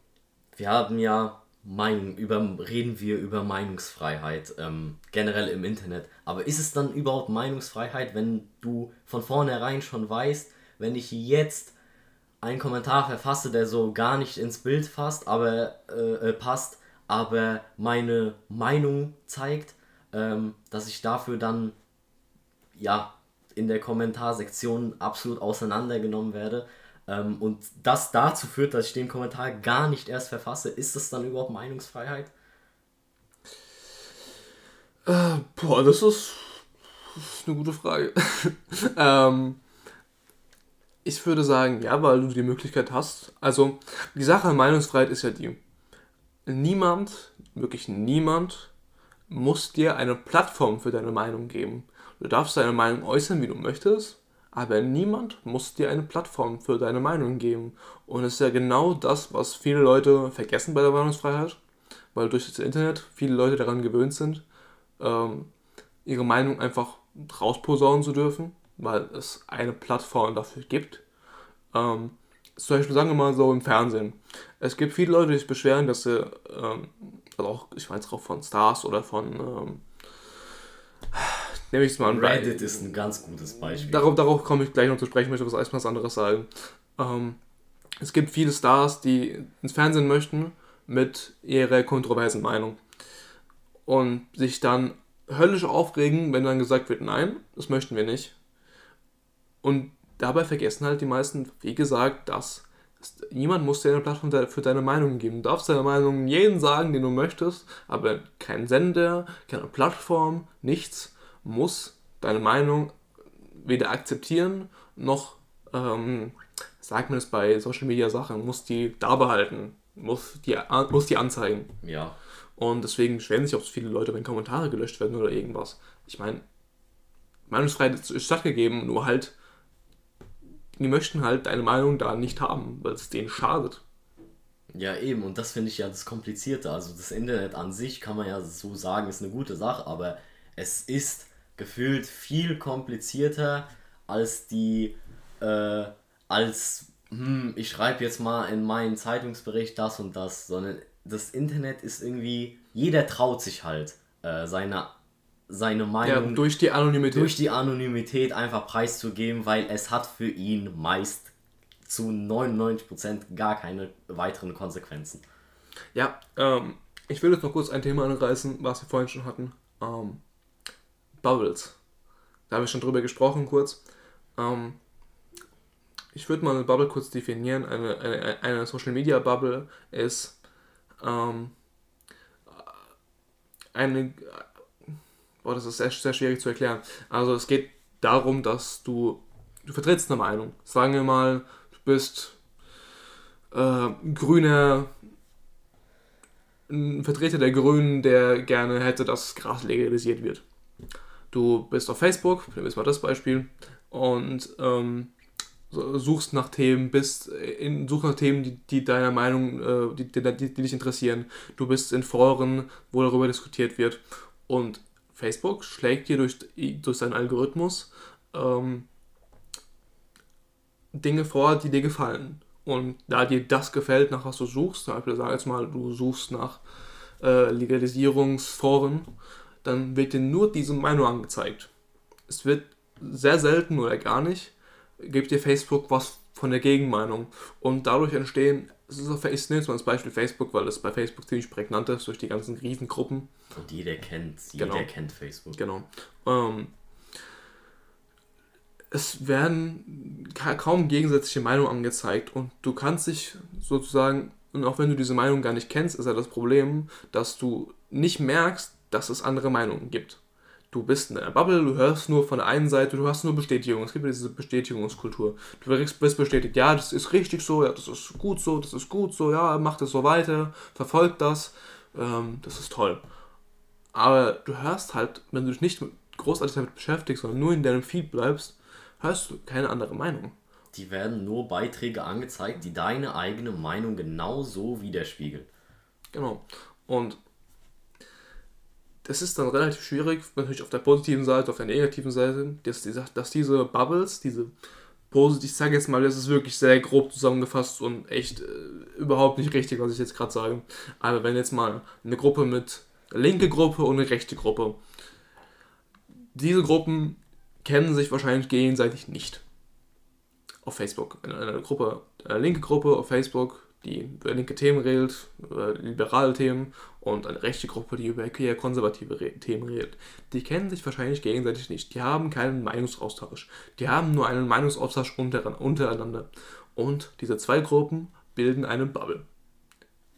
wir haben ja Meinung, über, reden wir über Meinungsfreiheit ähm, generell im Internet. Aber ist es dann überhaupt Meinungsfreiheit, wenn du von vornherein schon weißt, wenn ich jetzt einen Kommentar verfasse, der so gar nicht ins Bild fasst, aber äh, äh, passt, aber meine Meinung zeigt, ähm, dass ich dafür dann ja in der Kommentarsektion absolut auseinandergenommen werde ähm, und das dazu führt, dass ich den Kommentar gar nicht erst verfasse, ist das dann überhaupt Meinungsfreiheit? Äh, boah, das ist, eine gute Frage. [laughs] ähm, ich würde sagen, ja, weil du die Möglichkeit hast. Also, die Sache Meinungsfreiheit ist ja die, niemand, wirklich niemand, muss dir eine Plattform für deine Meinung geben. Du darfst deine Meinung äußern, wie du möchtest, aber niemand muss dir eine Plattform für deine Meinung geben. Und es ist ja genau das, was viele Leute vergessen bei der Meinungsfreiheit, weil durch das Internet viele Leute daran gewöhnt sind, ähm, ihre Meinung einfach rausposaunen zu dürfen, weil es eine Plattform dafür gibt. Ähm, zum Beispiel sagen wir mal so im Fernsehen. Es gibt viele Leute, die sich beschweren, dass sie, ähm, also auch, ich weiß auch von Stars oder von ähm, nehme ich es mal an. Reddit ist ein ganz gutes Beispiel. Darauf, darauf komme ich gleich noch zu sprechen, möchte was, was anderes sagen. Ähm, es gibt viele Stars, die ins Fernsehen möchten mit ihrer kontroversen Meinung und sich dann höllisch aufregen, wenn dann gesagt wird, nein, das möchten wir nicht. Und dabei vergessen halt die meisten, wie gesagt, dass niemand muss dir eine Plattform für deine Meinung geben. Du darfst deine Meinung jeden sagen, den du möchtest, aber kein Sender, keine Plattform, nichts muss deine Meinung weder akzeptieren noch, ähm, sagt man es bei Social Media Sachen, muss die da behalten, muss die, muss die anzeigen. Ja. Und deswegen beschweren sich auch so viele Leute, wenn Kommentare gelöscht werden oder irgendwas. Ich meine, Meinungsfreiheit ist stattgegeben, nur halt die möchten halt deine Meinung da nicht haben, weil es denen schadet. Ja, eben, und das finde ich ja das Komplizierte. Also das Internet an sich kann man ja so sagen, ist eine gute Sache, aber es ist gefühlt viel komplizierter als die, äh, als, hm, ich schreibe jetzt mal in meinen Zeitungsbericht das und das, sondern das Internet ist irgendwie, jeder traut sich halt, äh, seine seine Meinung ja, durch die Anonymität durch die Anonymität einfach preiszugeben, weil es hat für ihn meist zu 99% gar keine weiteren Konsequenzen. Ja, ähm, ich will jetzt noch kurz ein Thema anreißen, was wir vorhin schon hatten. Ähm, Bubbles. Da habe ich schon drüber gesprochen kurz. Ähm, ich würde mal eine Bubble kurz definieren. Eine, eine, eine Social Media Bubble ist ähm, eine, Oh, das ist sehr, sehr schwierig zu erklären. Also es geht darum, dass du, du vertrittst eine Meinung. Sagen wir mal, du bist äh, grüner, ein Vertreter der Grünen, der gerne hätte, dass Gras legalisiert wird. Du bist auf Facebook, nehmen wir mal das Beispiel, und ähm, suchst nach Themen, bist in, suchst nach Themen, die, die deiner Meinung, äh, die, die, die, dich interessieren. Du bist in Foren, wo darüber diskutiert wird. Und Facebook schlägt dir durch, durch seinen Algorithmus ähm, Dinge vor, die dir gefallen. Und da dir das gefällt, nach was du suchst, zum Beispiel sag jetzt mal, du suchst nach äh, Legalisierungsforen, dann wird dir nur diese Meinung angezeigt. Es wird sehr selten oder gar nicht, gibt dir Facebook was von der Gegenmeinung. Und dadurch entstehen es ist auf, ich nehme jetzt mal als Beispiel Facebook, weil es bei Facebook ziemlich prägnant ist durch die ganzen Riesengruppen. Und jeder kennt, jeder genau. kennt Facebook. Genau. Ähm, es werden kaum gegensätzliche Meinungen angezeigt und du kannst dich sozusagen, und auch wenn du diese Meinung gar nicht kennst, ist ja das Problem, dass du nicht merkst, dass es andere Meinungen gibt du bist in einer Bubble, du hörst nur von der einen Seite, du hast nur Bestätigung. Es gibt ja diese Bestätigungskultur. Du bist bestätigt, ja, das ist richtig so, ja, das ist gut so, das ist gut so, ja, mach das so weiter, verfolgt das, ähm, das ist toll. Aber du hörst halt, wenn du dich nicht großartig damit beschäftigst, sondern nur in deinem Feed bleibst, hörst du keine andere Meinung. Die werden nur Beiträge angezeigt, die deine eigene Meinung genauso widerspiegeln. Genau. Und das ist dann relativ schwierig, natürlich auf der positiven Seite, auf der negativen Seite, dass, diese, dass diese Bubbles, diese positiv, ich sage jetzt mal, das ist wirklich sehr grob zusammengefasst und echt äh, überhaupt nicht richtig, was ich jetzt gerade sage. Aber wenn jetzt mal eine Gruppe mit linke Gruppe und eine rechte Gruppe, diese Gruppen kennen sich wahrscheinlich gegenseitig nicht. Auf Facebook. In einer Gruppe, eine linke Gruppe auf Facebook die über linke Themen redet, über liberale Themen und eine rechte Gruppe, die über eher konservative Themen redet. Die kennen sich wahrscheinlich gegenseitig nicht. Die haben keinen Meinungsaustausch. Die haben nur einen Meinungsaustausch untereinander. Und diese zwei Gruppen bilden eine Bubble.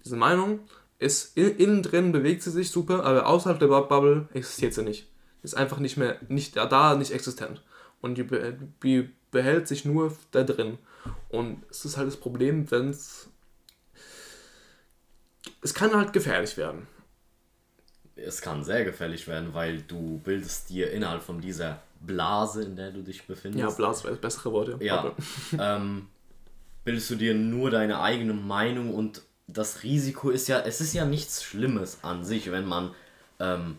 Diese Meinung ist innen drin, bewegt sie sich super, aber außerhalb der Bubble existiert sie nicht. Ist einfach nicht mehr, nicht da, nicht existent. Und die, behält sich nur da drin. Und es ist halt das Problem, wenn es es kann halt gefährlich werden. Es kann sehr gefährlich werden, weil du bildest dir innerhalb von dieser Blase, in der du dich befindest. Ja, Blase wäre das bessere Wort, ja. ja [laughs] ähm, bildest du dir nur deine eigene Meinung und das Risiko ist ja, es ist ja nichts Schlimmes an sich, wenn man ähm,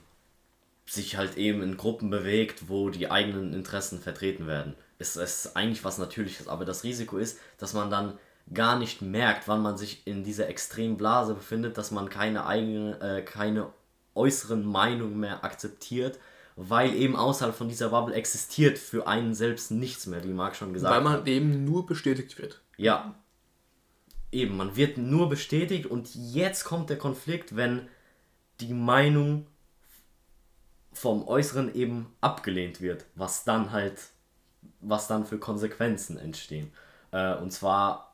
sich halt eben in Gruppen bewegt, wo die eigenen Interessen vertreten werden. Es ist eigentlich was Natürliches, aber das Risiko ist, dass man dann gar nicht merkt, wann man sich in dieser extremen Blase befindet, dass man keine eigene, äh, keine äußeren Meinungen mehr akzeptiert weil eben außerhalb von dieser Bubble existiert für einen selbst nichts mehr, wie Marc schon gesagt Weil man hat. eben nur bestätigt wird. Ja. Eben, man wird nur bestätigt und jetzt kommt der Konflikt, wenn die Meinung vom Äußeren eben abgelehnt wird, was dann halt, was dann für Konsequenzen entstehen. Äh, und zwar,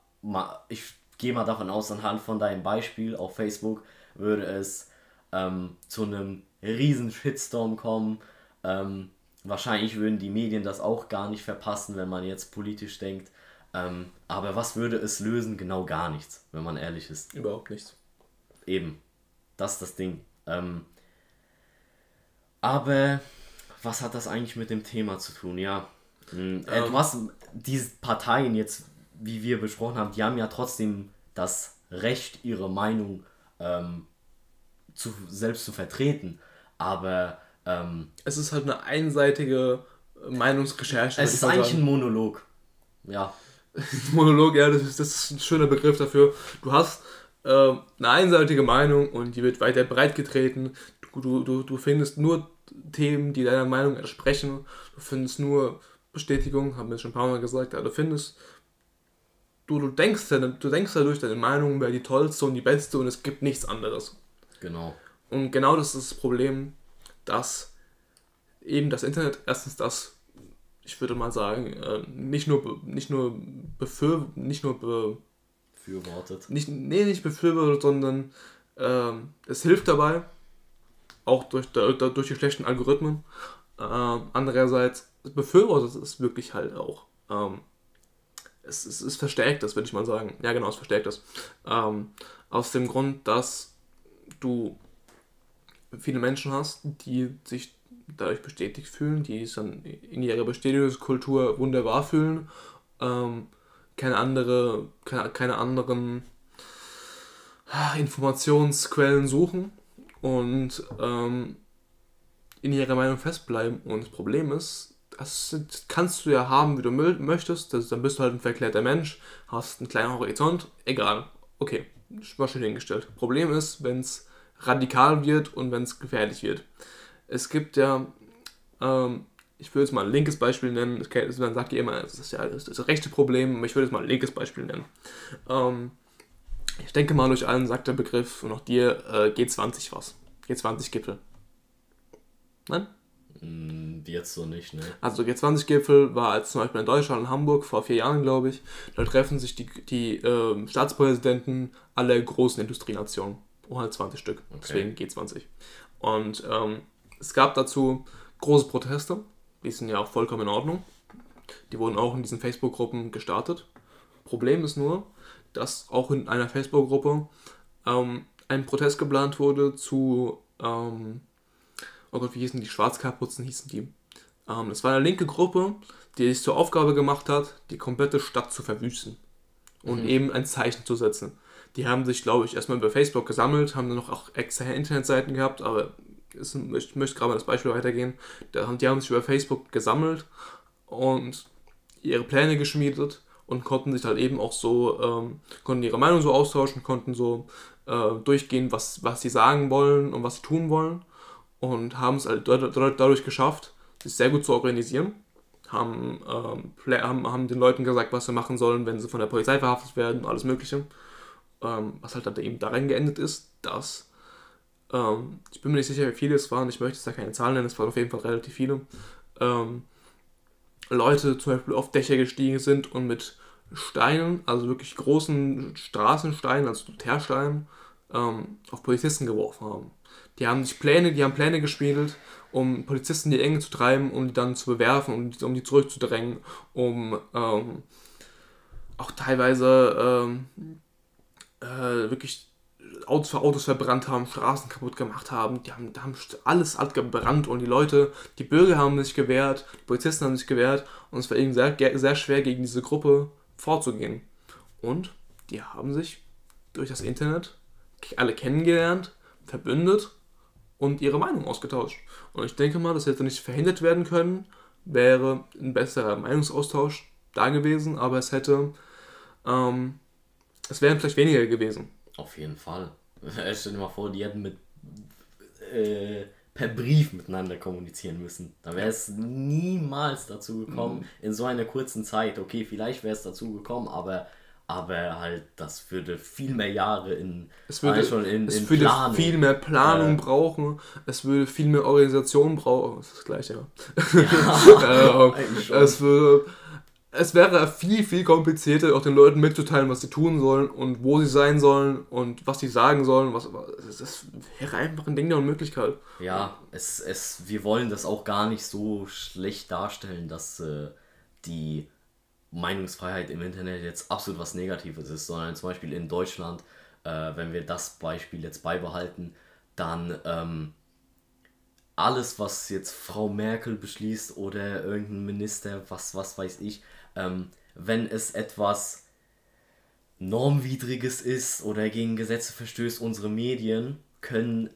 ich gehe mal davon aus, anhand von deinem Beispiel auf Facebook würde es ähm, zu einem riesen Shitstorm kommen. Ähm, wahrscheinlich würden die Medien das auch gar nicht verpassen, wenn man jetzt politisch denkt. Ähm, aber was würde es lösen? Genau gar nichts, wenn man ehrlich ist. Überhaupt nichts. Eben. Das ist das Ding. Ähm, aber was hat das eigentlich mit dem Thema zu tun? Ja. Ähm, äh, du hast diese Parteien jetzt, wie wir besprochen haben, die haben ja trotzdem das Recht, ihre Meinung ähm, zu, selbst zu vertreten. Aber ähm, Es ist halt eine einseitige Meinungsrecherche. würd es ist eigentlich sagen. ein Monolog. Ja. [laughs] Monolog, ja, das ist, das ist ein schöner Begriff dafür. Du hast ähm, eine einseitige Meinung und die wird weiter breitgetreten. Du, du, du, du findest nur Themen, die deiner Meinung entsprechen. Du findest nur Bestätigung, haben wir schon ein paar Mal gesagt, aber du findest, du, du denkst ja, du denkst dadurch, deine Meinung wäre die tollste und die beste und es gibt nichts anderes. Genau. Und genau das ist das Problem, dass eben das Internet erstens das, ich würde mal sagen, äh, nicht nur nicht nur befür, nicht nur be, Fürwortet. nicht nee, nicht befürwortet, sondern ähm, es hilft dabei, auch durch, durch die schlechten Algorithmen. Ähm, andererseits befürwortet es wirklich halt auch. Ähm, es, es, es verstärkt das, würde ich mal sagen. Ja, genau, es verstärkt das. Ähm, aus dem Grund, dass du viele Menschen hast, die sich dadurch bestätigt fühlen, die sich dann in ihrer Bestätigungskultur wunderbar fühlen, ähm, keine andere, keine, keine anderen ah, Informationsquellen suchen und ähm, in ihrer Meinung festbleiben. Und das Problem ist, das kannst du ja haben, wie du mö- möchtest. Das, dann bist du halt ein verklärter Mensch, hast einen kleinen Horizont, egal. Okay, war schön hingestellt. Problem ist, wenn es radikal wird und wenn es gefährlich wird. Es gibt ja, ähm, ich würde jetzt mal ein linkes Beispiel nennen. Kennt- Man sagt ja immer, das ist ja das, das rechte Problem, aber ich würde jetzt mal ein linkes Beispiel nennen. Ähm, ich denke mal, durch allen sagt der Begriff und auch dir äh, G20 was. G20-Gipfel. Nein? Hm, jetzt so nicht, ne? Also G20-Gipfel war als zum Beispiel in Deutschland, in Hamburg, vor vier Jahren, glaube ich. Da treffen sich die, die ähm, Staatspräsidenten aller großen Industrienationen. 120 Stück. Deswegen G20. Und ähm, es gab dazu große Proteste. Die sind ja auch vollkommen in Ordnung. Die wurden auch in diesen Facebook-Gruppen gestartet. Problem ist nur, dass auch in einer Facebook-Gruppe ähm, ein Protest geplant wurde zu, ähm, oh Gott, wie hießen die? Schwarzkapuzen hießen die. Ähm, das war eine linke Gruppe, die sich zur Aufgabe gemacht hat, die komplette Stadt zu verwüsten und eben ein Zeichen zu setzen. Die haben sich, glaube ich, erstmal über Facebook gesammelt, haben dann noch auch extra Internetseiten gehabt, aber ist, ich möchte gerade mal das Beispiel weitergehen. Die haben sich über Facebook gesammelt und ihre Pläne geschmiedet und konnten sich halt eben auch so, ähm, konnten ihre Meinung so austauschen, konnten so äh, durchgehen, was, was sie sagen wollen und was sie tun wollen und haben es halt dad- dad- dadurch geschafft, sich sehr gut zu organisieren. Haben, ähm, haben, haben den Leuten gesagt, was sie machen sollen, wenn sie von der Polizei verhaftet werden und alles Mögliche. Ähm, was halt dann eben darin geendet ist, dass ähm, ich bin mir nicht sicher, wie viele es waren, ich möchte jetzt da keine Zahlen nennen, es waren auf jeden Fall relativ viele. Ähm, Leute zum Beispiel auf Dächer gestiegen sind und mit Steinen, also wirklich großen Straßensteinen, also Teersteinen, ähm, auf Polizisten geworfen haben. Die haben sich Pläne, die haben Pläne gespielt, um Polizisten in die Enge zu treiben und die dann zu bewerfen, um, um die zurückzudrängen, um ähm, auch teilweise ähm, äh, wirklich Autos Autos verbrannt haben, Straßen kaputt gemacht haben. Die haben, die haben alles alt gebrannt und die Leute, die Bürger haben sich gewehrt, die Polizisten haben sich gewehrt und es war eben sehr, sehr schwer gegen diese Gruppe vorzugehen. Und die haben sich durch das Internet alle kennengelernt, verbündet und ihre Meinung ausgetauscht. Und ich denke mal, das hätte nicht verhindert werden können, wäre ein besserer Meinungsaustausch da gewesen, aber es hätte, ähm, es wären vielleicht weniger gewesen. Auf jeden Fall. [laughs] Stell dir mal vor, die hätten mit äh, per Brief miteinander kommunizieren müssen. Da wäre es niemals dazu gekommen, Mhm. in so einer kurzen Zeit. Okay, vielleicht wäre es dazu gekommen, aber, aber halt, das würde viel mehr Jahre in, Es würde, schon in, es in würde Planung. viel mehr Planung Äh. brauchen, es würde viel mehr Organisation brauchen. Das ist das gleiche, ja. Ja, [laughs] Ähm, eigentlich schon. es, würde, es wäre viel, viel komplizierter, auch den Leuten mitzuteilen, was sie tun sollen und wo sie sein sollen und was sie sagen sollen. Was, das, das wäre einfach ein Ding der Unmöglichkeit. Ja, es, es, wir wollen das auch gar nicht so schlecht darstellen, dass äh, die Meinungsfreiheit im Internet jetzt absolut was Negatives ist, sondern zum Beispiel in Deutschland, äh, wenn wir das Beispiel jetzt beibehalten, dann ähm, alles, was jetzt Frau Merkel beschließt oder irgendein Minister, was, was weiß ich, ähm, wenn es etwas Normwidriges ist oder gegen Gesetze verstößt, unsere Medien können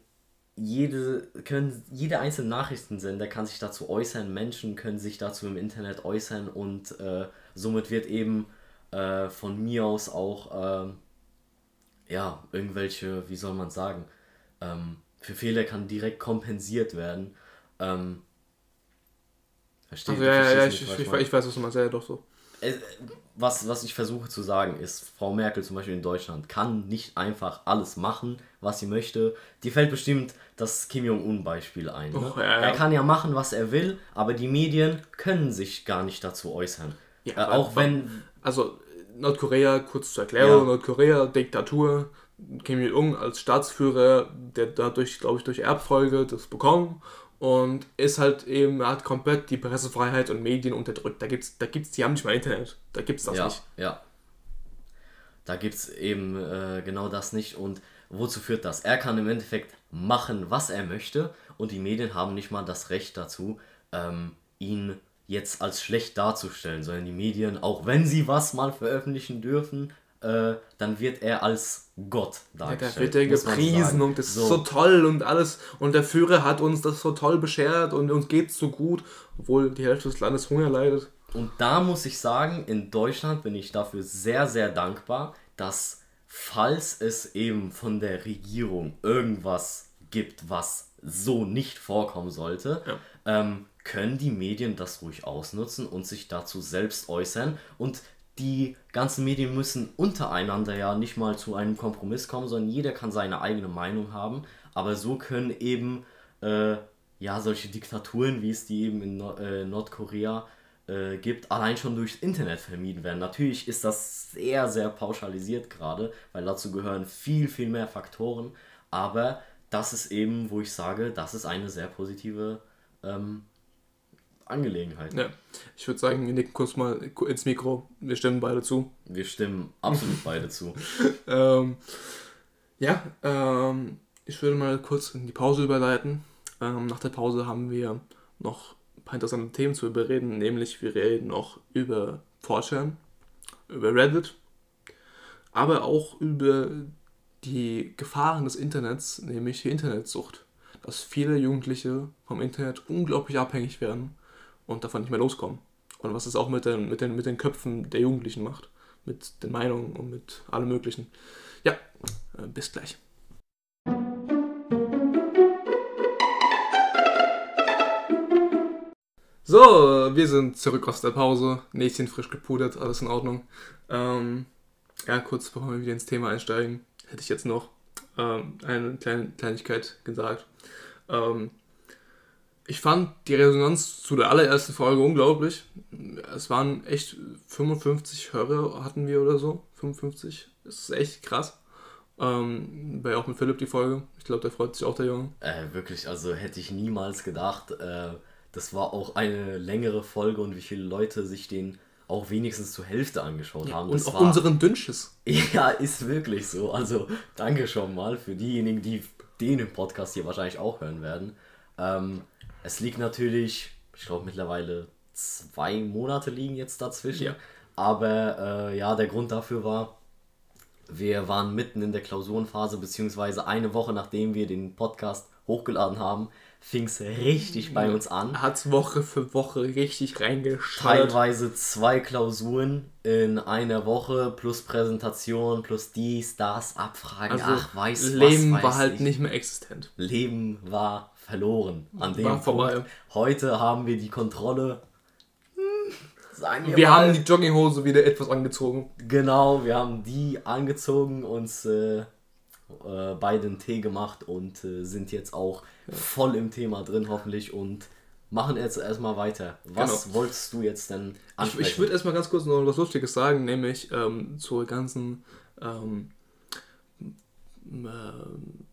jede, können, jede einzelne Nachrichtensender kann sich dazu äußern, Menschen können sich dazu im Internet äußern und äh, somit wird eben äh, von mir aus auch ähm, ja, irgendwelche, wie soll man sagen, ähm, für Fehler kann direkt kompensiert werden. Ähm, verstehe Also, ja, ja, ja, ich, ich, ich, weiß, was du meinst. Ja, doch so. Es- was, was ich versuche zu sagen ist, Frau Merkel zum Beispiel in Deutschland kann nicht einfach alles machen, was sie möchte. Die fällt bestimmt das Kim Jong-un-Beispiel ein. Ne? Och, ja, ja. Er kann ja machen, was er will, aber die Medien können sich gar nicht dazu äußern. Ja, äh, auch wenn, Also, Nordkorea, kurz zur Erklärung, Ja. Nordkorea, Diktatur, Kim Jong-un als Staatsführer, der dadurch, glaube ich, durch Erbfolge das bekommen und ist halt eben, er hat komplett die Pressefreiheit und Medien unterdrückt. Da gibt's, da gibt's, die haben nicht mal Internet. Da gibt's das ja, nicht. ja. Da gibt es eben äh, genau das nicht. Und wozu führt das? Er kann im Endeffekt machen, was er möchte und die Medien haben nicht mal das Recht dazu, ähm, ihn jetzt als schlecht darzustellen, sondern die Medien, auch wenn sie was mal veröffentlichen dürfen, äh, dann wird er als Gott Ja, dargestellt. da wird er gepriesen und das ist so toll und alles. Und der Führer hat uns das so toll beschert und uns geht's so gut, obwohl die Hälfte des Landes Hunger leidet. Und da muss ich sagen, in Deutschland bin ich dafür sehr, sehr dankbar, dass falls es eben von der Regierung irgendwas gibt, was so nicht vorkommen sollte, Ja. ähm, können die Medien das ruhig ausnutzen und sich dazu selbst äußern. Und die ganzen Medien müssen untereinander ja nicht mal zu einem Kompromiss kommen, sondern jeder kann seine eigene Meinung haben. Aber so können eben äh, ja solche Diktaturen, wie es die eben in Nor äh, Nordkorea äh, gibt, allein schon durchs Internet vermieden werden. Natürlich ist das sehr, sehr pauschalisiert gerade, weil dazu gehören viel, viel mehr Faktoren. Aber das ist eben, wo ich sage, das ist eine sehr positive ähm, Angelegenheit. Ja, ich würde sagen, wir nicken kurz mal ins Mikro. Wir stimmen beide zu. Wir stimmen absolut beide zu. [laughs] Ähm, ja, ähm, ich würde mal kurz in die Pause überleiten. Ähm, nach der Pause haben wir noch ein paar interessante Themen zu bereden, nämlich wir reden noch über 4chan, über Reddit, aber auch über die Gefahren des Internets, nämlich die Internetsucht. Dass viele Jugendliche vom Internet unglaublich abhängig werden und davon nicht mehr loskommen. Und was es auch mit den, mit den, mit den Köpfen der Jugendlichen macht. Mit den Meinungen und mit allem Möglichen. Ja, äh, bis gleich. So, wir sind zurück aus der Pause. Näschen frisch gepudert, alles in Ordnung. Ähm, ja, kurz bevor wir wieder ins Thema einsteigen, hätte ich jetzt noch ähm, eine kleine Kleinigkeit gesagt. Ähm, ich fand die Resonanz zu der allerersten Folge unglaublich. Es waren echt 55 Hörer hatten wir oder so. 55. Das ist echt krass. Ähm, bei auch mit Philipp die Folge. Ich glaube, der freut sich auch, der Junge. Äh, wirklich, also hätte ich niemals gedacht. Äh, das war auch eine längere Folge und wie viele Leute sich den auch wenigstens zur Hälfte angeschaut haben. Und Das auch war, unseren Dünnschiss. Ja, ist wirklich so. Also danke schon mal für diejenigen, die den im Podcast hier wahrscheinlich auch hören werden. Ähm, es liegt natürlich, ich glaube mittlerweile zwei Monate liegen jetzt dazwischen. Ja. Aber äh, ja, der Grund dafür war, wir waren mitten in der Klausurenphase, beziehungsweise eine Woche nachdem wir den Podcast hochgeladen haben, fing es richtig bei uns an. Hat Woche für Woche richtig reingeschaut. Teilweise zwei Klausuren in einer Woche plus Präsentation plus dies, das, Abfragen, Also ach, weiß Leben was, weiß war halt ich. nicht mehr existent. Leben war verloren. An dem War Punkt. vorbei. Heute haben wir die Kontrolle. Hm, sagen wir, Wir mal, haben die Jogginghose wieder etwas angezogen. Genau, wir haben die angezogen, uns äh, äh, beide einen Tee gemacht und äh, sind jetzt auch voll im Thema drin, hoffentlich, und machen jetzt erstmal weiter. Was Genau. wolltest du jetzt denn Ich, ansprechen? ich würde erstmal ganz kurz noch was Lustiges sagen, nämlich ähm, zur ganzen ähm, ähm,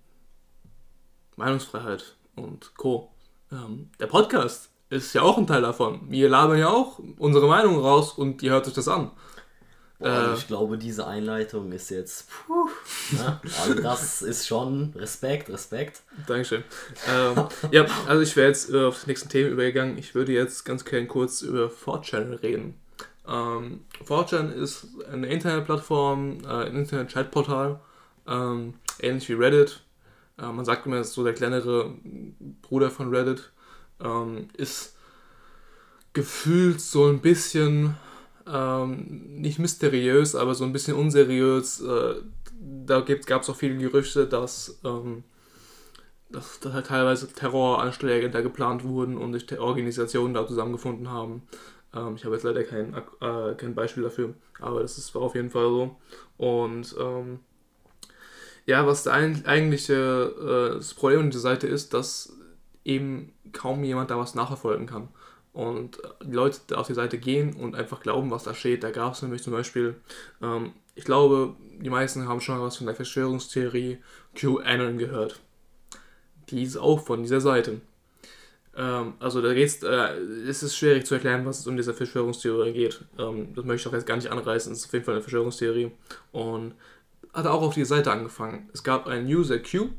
Meinungsfreiheit und Co. Ähm, der Podcast ist ja auch ein Teil davon. Wir labern ja auch unsere Meinung raus und ihr hört euch das an. Boah, äh, ich glaube, diese Einleitung ist jetzt. Puh, ne? Also, das ist schon Respekt, Respekt. Dankeschön. ähm, ja, also ich wäre jetzt äh, auf das nächste Thema übergegangen. Ich würde jetzt ganz gerne kurz über 4chan reden. Ähm, 4chan ist eine Internetplattform, äh, ein Internet-Chat-Portal, ähm, ähnlich wie Reddit. Äh, man sagt immer, so der kleinere Bruder von Reddit. Ähm, ist gefühlt so ein bisschen, ähm, nicht mysteriös, aber so ein bisschen unseriös. Äh, da gab es auch viele Gerüchte, dass, ähm, dass, dass halt teilweise Terroranschläge da geplant wurden und sich Organisationen da zusammengefunden haben. Ähm, ich habe jetzt leider kein, äh, kein Beispiel dafür, aber das ist, auf jeden Fall so. Und ähm, ja, was der eigentliche äh, das Problem an dieser Seite ist, dass eben kaum jemand da was nachverfolgen kann. Und äh, die Leute da auf die Seite gehen und einfach glauben, was da steht. Da gab es nämlich zum Beispiel, ähm, ich glaube, die meisten haben schon mal was von der Verschwörungstheorie QAnon gehört. Die ist auch von dieser Seite. Ähm, also da geht's, äh, es ist schwierig zu erklären, was es um diese Verschwörungstheorie geht. Ähm, das möchte ich auch jetzt gar nicht anreißen. Es ist auf jeden Fall eine Verschwörungstheorie. Und hat auch auf die Seite angefangen. Es gab einen User Q,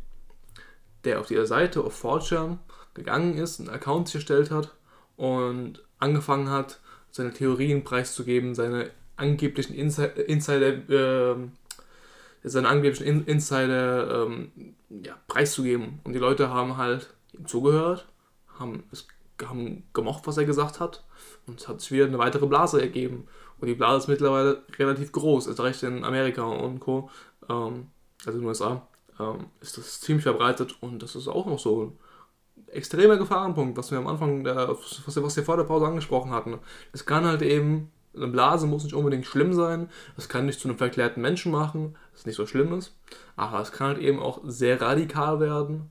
der auf dieser Seite auf 4chan gegangen ist, einen Account erstellt hat und angefangen hat, seine Theorien preiszugeben, seine angeblichen Insi Insider, ähm, seine angeblichen In Insider ähm, ja, preiszugeben. Und die Leute haben halt ihm zugehört, haben es haben gemocht, was er gesagt hat, und es hat sich wieder eine weitere Blase ergeben. Und die Blase ist mittlerweile relativ groß, ist recht in Amerika und Co., ähm, also in den USA, ähm, ist das ziemlich verbreitet und das ist auch noch so ein extremer Gefahrenpunkt, was wir am Anfang, der, was, wir, was wir vor der Pause angesprochen hatten. Es kann halt eben, eine Blase muss nicht unbedingt schlimm sein, es kann nicht zu einem verklärten Menschen machen, was nicht so schlimm ist, aber es kann halt eben auch sehr radikal werden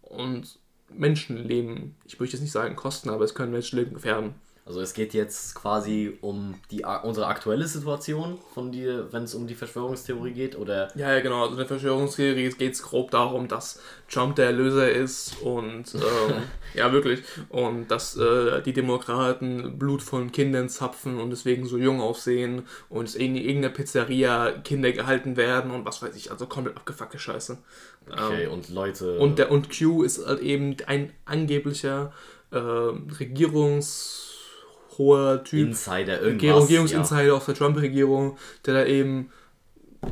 und Menschenleben, ich möchte jetzt nicht sagen kosten, aber es können Menschenleben gefährden. Also es geht jetzt quasi um die unsere aktuelle Situation von dir, wenn es um die Verschwörungstheorie geht, oder Ja, ja, genau. Also in der Verschwörungstheorie geht es grob darum, dass Trump der Erlöser ist und ähm, [laughs] ja, wirklich. Und dass äh, die Demokraten Blut von Kindern zapfen und deswegen so jung aussehen und es in irgendeiner Pizzeria Kinder gehalten werden und was weiß ich, also komplett abgefuckte Scheiße. okay, und Leute Und, der, und Q ist halt eben ein angeblicher äh, regierungshoher Typ. Insider irgendwas, Regierungsinsider aus der Trump-Regierung, der da eben ja,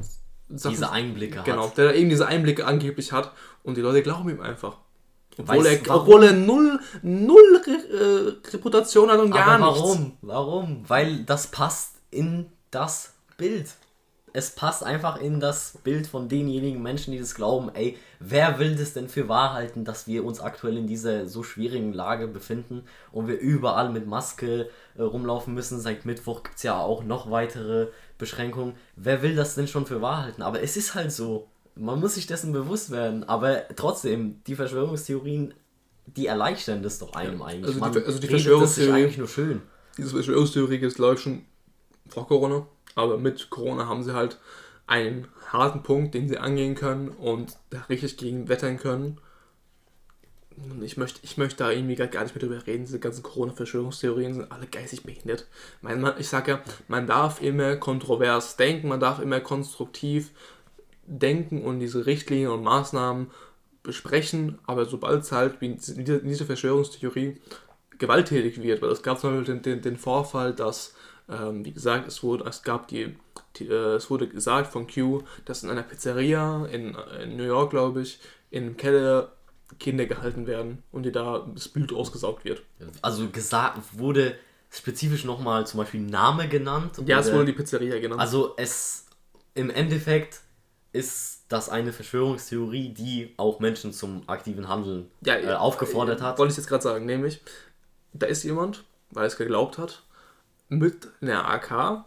Sachen- diese Einblicke Genau, hat. der da eben diese Einblicke angeblich hat und die Leute glauben ihm einfach. Obwohl, Weißt er, warum? obwohl er null, null Re äh, Reputation hat und gar Aber nichts. warum? Warum? Weil das passt in das Bild. Es passt einfach in das Bild von denjenigen Menschen, die das glauben. Ey, wer will das denn für wahr halten, dass wir uns aktuell in dieser so schwierigen Lage befinden und wir überall mit Maske äh, rumlaufen müssen? Seit Mittwoch gibt es ja auch noch weitere Beschränkungen. Wer will das denn schon für wahr halten? Aber es ist halt so. Man muss sich dessen bewusst werden. Aber trotzdem, die Verschwörungstheorien, die erleichtern das doch einem eigentlich. also die- also die Verschwörungstheorie- eigentlich nur schön. Diese Verschwörungstheorie gibt es, glaube ich, schon vor Corona. Aber mit Corona haben sie halt einen harten Punkt, den sie angehen können und da richtig gegen wettern können. Und ich möchte, ich möchte da irgendwie gar nicht mehr drüber reden. Diese ganzen Corona-Verschwörungstheorien sind alle geistig behindert. Mein, man, ich sage ja, man darf immer kontrovers denken, man darf immer konstruktiv denken und diese Richtlinien und Maßnahmen besprechen, aber sobald es halt, wie dieser Verschwörungstheorie, gewalttätig wird, weil es gab zum Beispiel den, den, den Vorfall, dass, ähm, wie gesagt, es wurde, es gab die, die äh, es wurde gesagt von Q, dass in einer Pizzeria in, in New York, glaube ich, in einem Keller Kinder gehalten werden und dir da das Blut ausgesaugt wird. Also gesagt wurde spezifisch nochmal zum Beispiel Name genannt. Ja, es wurde die Pizzeria genannt. Also es im Endeffekt ist das eine Verschwörungstheorie, die auch Menschen zum aktiven Handeln ja, äh, aufgefordert hat. Wollte ich jetzt gerade sagen, nämlich, da ist jemand, weil es geglaubt hat, mit einer AK,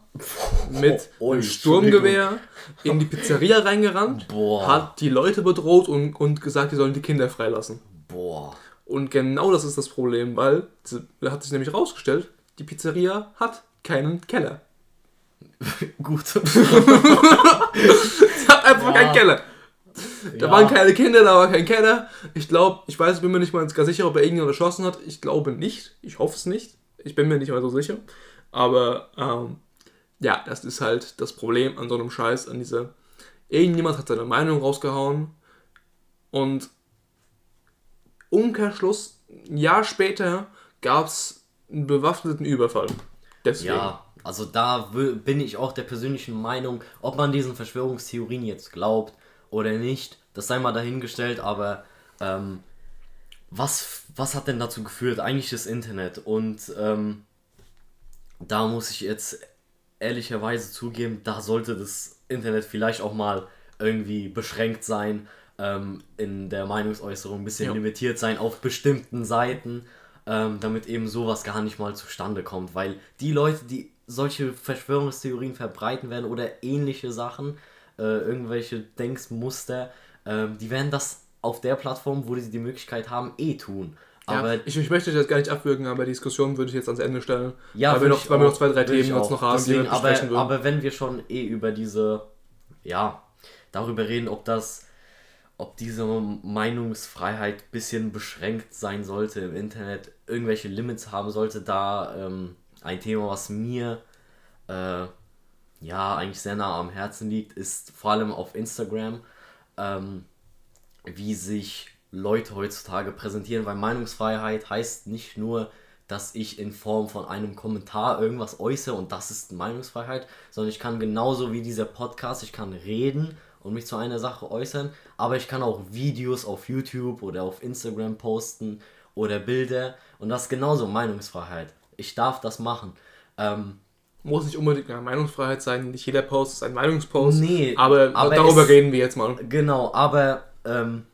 mit Oh, einem Entschuldigung. Sturmgewehr in die Pizzeria reingerannt, Boah. hat die Leute bedroht und, und gesagt, die sollen die Kinder freilassen. Boah. Und genau das ist das Problem, weil, da hat sich nämlich rausgestellt, die Pizzeria hat keinen Keller. [laughs] Gut. [laughs] Sie hat einfach Ja. keinen Keller. Da Ja. waren keine Kinder, da war kein Keller. Ich glaube, ich weiß, bin mir nicht mal ganz sicher, ob er irgendjemand erschossen hat. Ich glaube nicht. Ich hoffe es nicht. Ich bin mir nicht mal so sicher. Aber ähm, ja, das ist halt das Problem an so einem Scheiß, an dieser. Irgendjemand hat seine Meinung rausgehauen und Umkehrschluss, ein Jahr später gab es einen bewaffneten Überfall. Deswegen. Ja, also da bin ich auch der persönlichen Meinung, ob man diesen Verschwörungstheorien jetzt glaubt oder nicht, das sei mal dahingestellt, aber ähm, was, was hat denn dazu geführt? Eigentlich das Internet und ähm, da muss ich jetzt ehrlicherweise zugeben, da sollte das Internet vielleicht auch mal irgendwie beschränkt sein, ähm, in der Meinungsäußerung ein bisschen Ja. limitiert sein auf bestimmten Seiten, ähm, damit eben sowas gar nicht mal zustande kommt, weil die Leute, die solche Verschwörungstheorien verbreiten werden oder ähnliche Sachen, äh, irgendwelche Denkmuster, ähm, die werden das auf der Plattform, wo sie die Möglichkeit haben, eh tun. Aber ja, ich, ich möchte das gar nicht abwürgen, aber die Diskussion würde ich jetzt ans Ende stellen. Ja, weil wir noch, weil wir noch zwei, drei Themen auch. noch haben, Deswegen, die wir besprechen aber, würden. aber wenn wir schon eh über diese, ja, darüber reden, ob das, ob diese Meinungsfreiheit ein bisschen beschränkt sein sollte im Internet, irgendwelche Limits haben sollte, da ähm, ein Thema, was mir äh, ja eigentlich sehr nah am Herzen liegt, ist vor allem auf Instagram, ähm, wie sich Leute heutzutage präsentieren, weil Meinungsfreiheit heißt nicht nur, dass ich in Form von einem Kommentar irgendwas äußere und das ist Meinungsfreiheit, sondern ich kann genauso wie dieser Podcast, ich kann reden und mich zu einer Sache äußern, aber ich kann auch Videos auf YouTube oder auf Instagram posten oder Bilder und das ist genauso Meinungsfreiheit. Ich darf das machen. Ähm, Muss nicht unbedingt eine Meinungsfreiheit sein, nicht jeder Post ist ein Meinungspost. Nee, aber, aber darüber es- reden wir jetzt mal. Genau, aber ähm,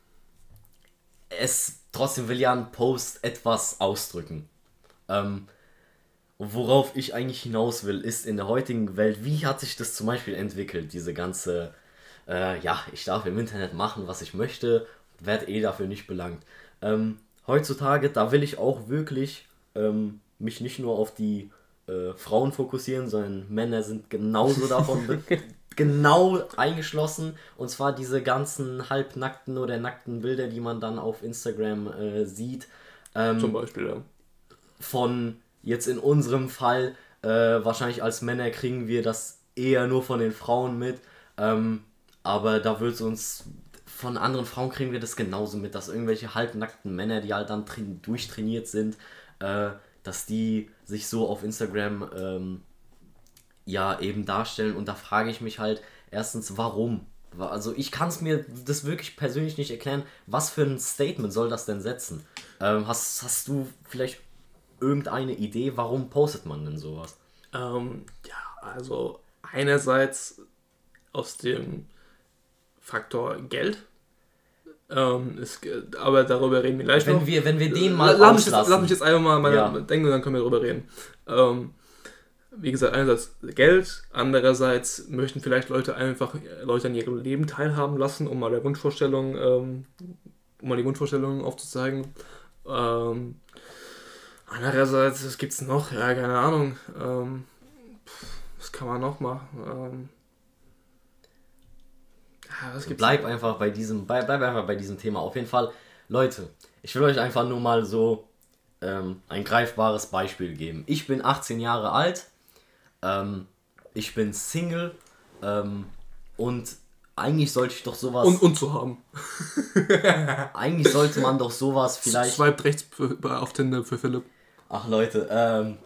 es trotzdem will ja ein Post etwas ausdrücken. Ähm, worauf ich eigentlich hinaus will, ist in der heutigen Welt, wie hat sich das zum Beispiel entwickelt, diese ganze, äh, ja, ich darf im Internet machen, was ich möchte, werde eh dafür nicht belangt. Ähm, heutzutage, da will ich auch wirklich ähm, mich nicht nur auf die äh, Frauen fokussieren, sondern Männer sind genauso [laughs] davon be- genau eingeschlossen. Und zwar diese ganzen halbnackten oder nackten Bilder, die man dann auf Instagram äh, sieht. Ähm, Zum Beispiel, ja. von jetzt in unserem Fall, äh, wahrscheinlich als Männer kriegen wir das eher nur von den Frauen mit. Ähm, aber da wird es uns von anderen Frauen kriegen wir das genauso mit, dass irgendwelche halbnackten Männer, die halt dann train- durchtrainiert sind, äh, dass die sich so auf Instagram ähm, ja eben darstellen. Und da frage ich mich halt erstens, warum? Wa- Also ich kann es mir das wirklich persönlich nicht erklären, was für ein Statement soll das denn setzen? Ähm, hast, hast du vielleicht irgendeine Idee, warum postet man denn sowas? Ähm, ja, also einerseits aus dem Faktor Geld. Ähm, es, aber darüber reden wir gleich noch. Wenn wir, wenn wir den mal lass, mich jetzt, lass mich jetzt einfach mal meine Ja. denken und dann können wir darüber reden. Ähm, wie gesagt, einerseits Geld, andererseits möchten vielleicht Leute einfach Leute an ihrem Leben teilhaben lassen, um mal der Wunschvorstellung, ähm, um mal die Wunschvorstellung aufzuzeigen. Ähm, andererseits, was gibt's noch? Ja, keine Ahnung. Ähm, was kann man noch machen? Ähm, ja, bleib einfach bei diesem, bleib, bleib einfach bei diesem Thema. Auf jeden Fall, Leute, ich will euch einfach nur mal so ähm, ein greifbares Beispiel geben. Ich bin 18 Jahre alt, ähm, ich bin Single ähm, und eigentlich sollte ich doch sowas, Und, und zu haben. [laughs] eigentlich sollte man doch sowas vielleicht Swiped rechts auf Tinder für Philipp. Ach Leute, ähm,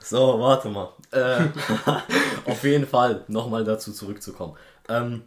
so, warte mal. Äh, [laughs] auf jeden Fall nochmal dazu zurückzukommen. Ähm,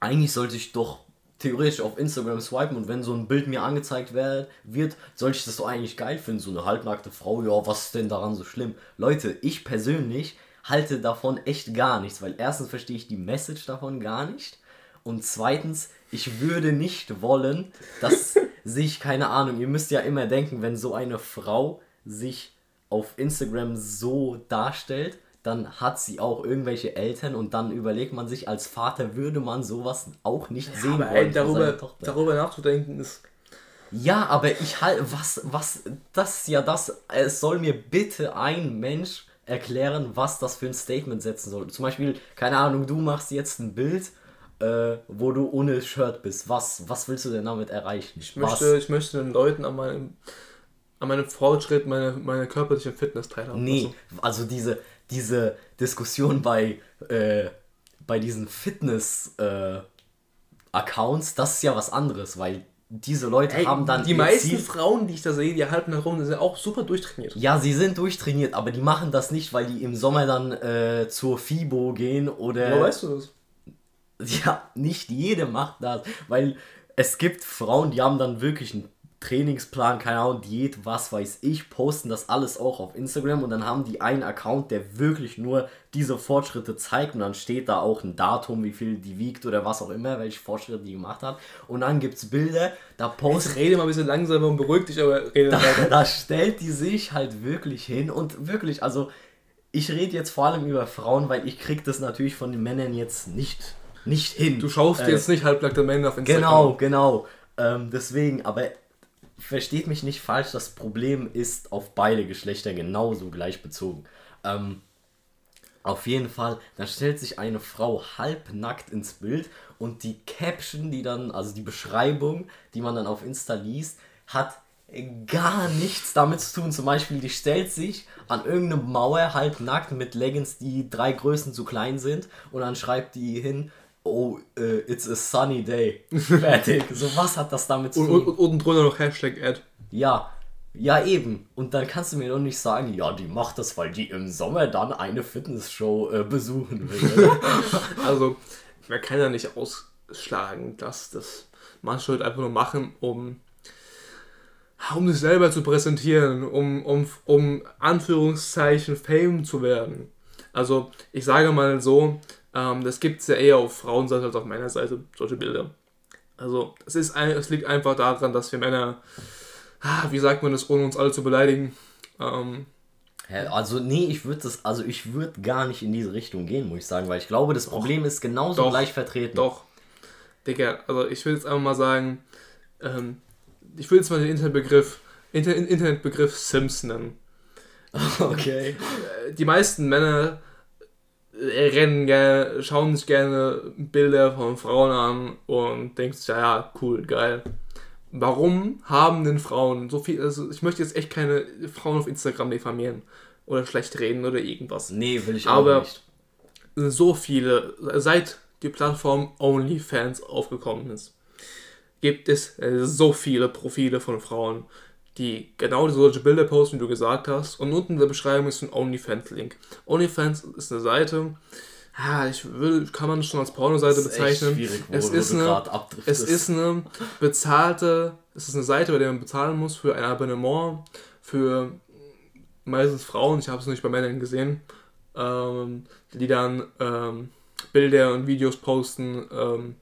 eigentlich sollte ich doch theoretisch auf Instagram swipen und wenn so ein Bild mir angezeigt wird, soll ich das doch eigentlich geil finden. So eine halbnackte Frau, ja, was ist denn daran so schlimm? Leute, ich persönlich halte davon echt gar nichts, weil erstens verstehe ich die Message davon gar nicht und zweitens, ich würde nicht wollen, dass [laughs] sich, keine Ahnung, ihr müsst ja immer denken, wenn so eine Frau sich auf Instagram so darstellt, dann hat sie auch irgendwelche Eltern und dann überlegt man sich, als Vater würde man sowas auch nicht sehen Aber wollen. ey, darüber, darüber nachzudenken ist. Ja, aber ich halt, was, was, das ist ja das, es soll mir bitte ein Mensch erklären, was das für ein Statement setzen soll. Zum Beispiel, keine Ahnung, du machst jetzt ein Bild, äh, wo du ohne Shirt bist. Was, was willst du denn damit erreichen? Ich möchte, ich möchte den Leuten an meinem, an meinem Fortschritt meine, meine körperliche Fitness teilhaben. Nee, also diese, diese Diskussion bei, äh, bei diesen Fitness-Accounts, das ist ja was anderes, weil diese Leute Ey, haben dann die meisten Ziel- Frauen, die ich da sehe, die halten herum, sind auch super durchtrainiert. Ja, sie sind durchtrainiert, aber die machen das nicht, weil die im Sommer dann äh, zur FIBO gehen oder. Woher weißt du das? Ja, nicht jede macht das, weil es gibt Frauen, die haben dann wirklich einen Trainingsplan, keine Ahnung, Diät, was weiß ich, posten das alles auch auf Instagram und dann haben die einen Account, der wirklich nur diese Fortschritte zeigt und dann steht da auch ein Datum, wie viel die wiegt oder was auch immer, welche Fortschritte die gemacht hat und dann gibt es Bilder, da postet rede mal ein bisschen langsamer und beruhig dich, aber rede weiter. da stellt die sich halt wirklich hin und wirklich, also ich rede jetzt vor allem über Frauen, weil ich krieg das natürlich von den Männern jetzt nicht, nicht hin. Du schaust Äh, jetzt nicht halbnackte Männer auf Instagram. Genau, genau. Ähm, deswegen, aber versteht mich nicht falsch, das Problem ist auf beide Geschlechter genauso gleich bezogen. Ähm, auf jeden Fall, da stellt sich eine Frau halbnackt ins Bild und die Caption, die dann, also die Beschreibung, die man dann auf Insta liest, hat gar nichts damit zu tun. Zum Beispiel, die stellt sich an irgendeine Mauer halbnackt mit Leggings, die drei Größen zu klein sind und dann schreibt die hin, oh, äh, it's a sunny day. Fertig. so, was hat das damit zu Und, tun? und, und unten drunter noch Hashtag Ad. Ja, ja eben. Und dann kannst du mir doch nicht sagen, ja, die macht das, weil die im Sommer dann eine Fitnessshow äh, besuchen will. [laughs] Also, man kann ja nicht ausschlagen, dass das manche Leute einfach nur machen, um, um sich selber zu präsentieren, um, um, um Anführungszeichen Fame zu werden. Also, ich sage mal so, ähm, das gibt es ja eher auf Frauenseite als auf meiner Seite, solche Bilder. Also, es, ist ein, es liegt einfach daran, dass wir Männer, ah, wie sagt man das, ohne uns alle zu beleidigen, ähm, also, nee, ich würde das, also ich würde gar nicht in diese Richtung gehen, muss ich sagen, weil ich glaube, das Problem ist genauso Doch. gleich vertreten. Doch. Digga, also ich will jetzt einfach mal sagen, ähm, ich will jetzt mal den Internetbegriff, Inter Internetbegriff Sims nennen. [laughs] Okay. Die meisten Männer rennen gerne, schauen sich gerne Bilder von Frauen an und denken sich, ja, ja, cool, geil. Warum haben denn Frauen so viel, also ich möchte jetzt echt keine Frauen auf Instagram diffamieren oder schlecht reden oder irgendwas. Nee, will ich auch Aber- nicht. so viele, seit die Plattform OnlyFans aufgekommen ist, gibt es äh, so viele Profile von Frauen, die genau solche Bilder posten, wie du gesagt hast. Und unten in der Beschreibung ist ein OnlyFans-Link. OnlyFans ist eine Seite, ja, ich will, kann man schon als Pornoseite bezeichnen. wo es ist eine, es ist eine bezahlte, es ist eine Seite, bei der man bezahlen muss für ein Abonnement für meistens Frauen, ich habe es nicht bei Männern gesehen, ähm, die dann ähm, Bilder und Videos posten. Ähm,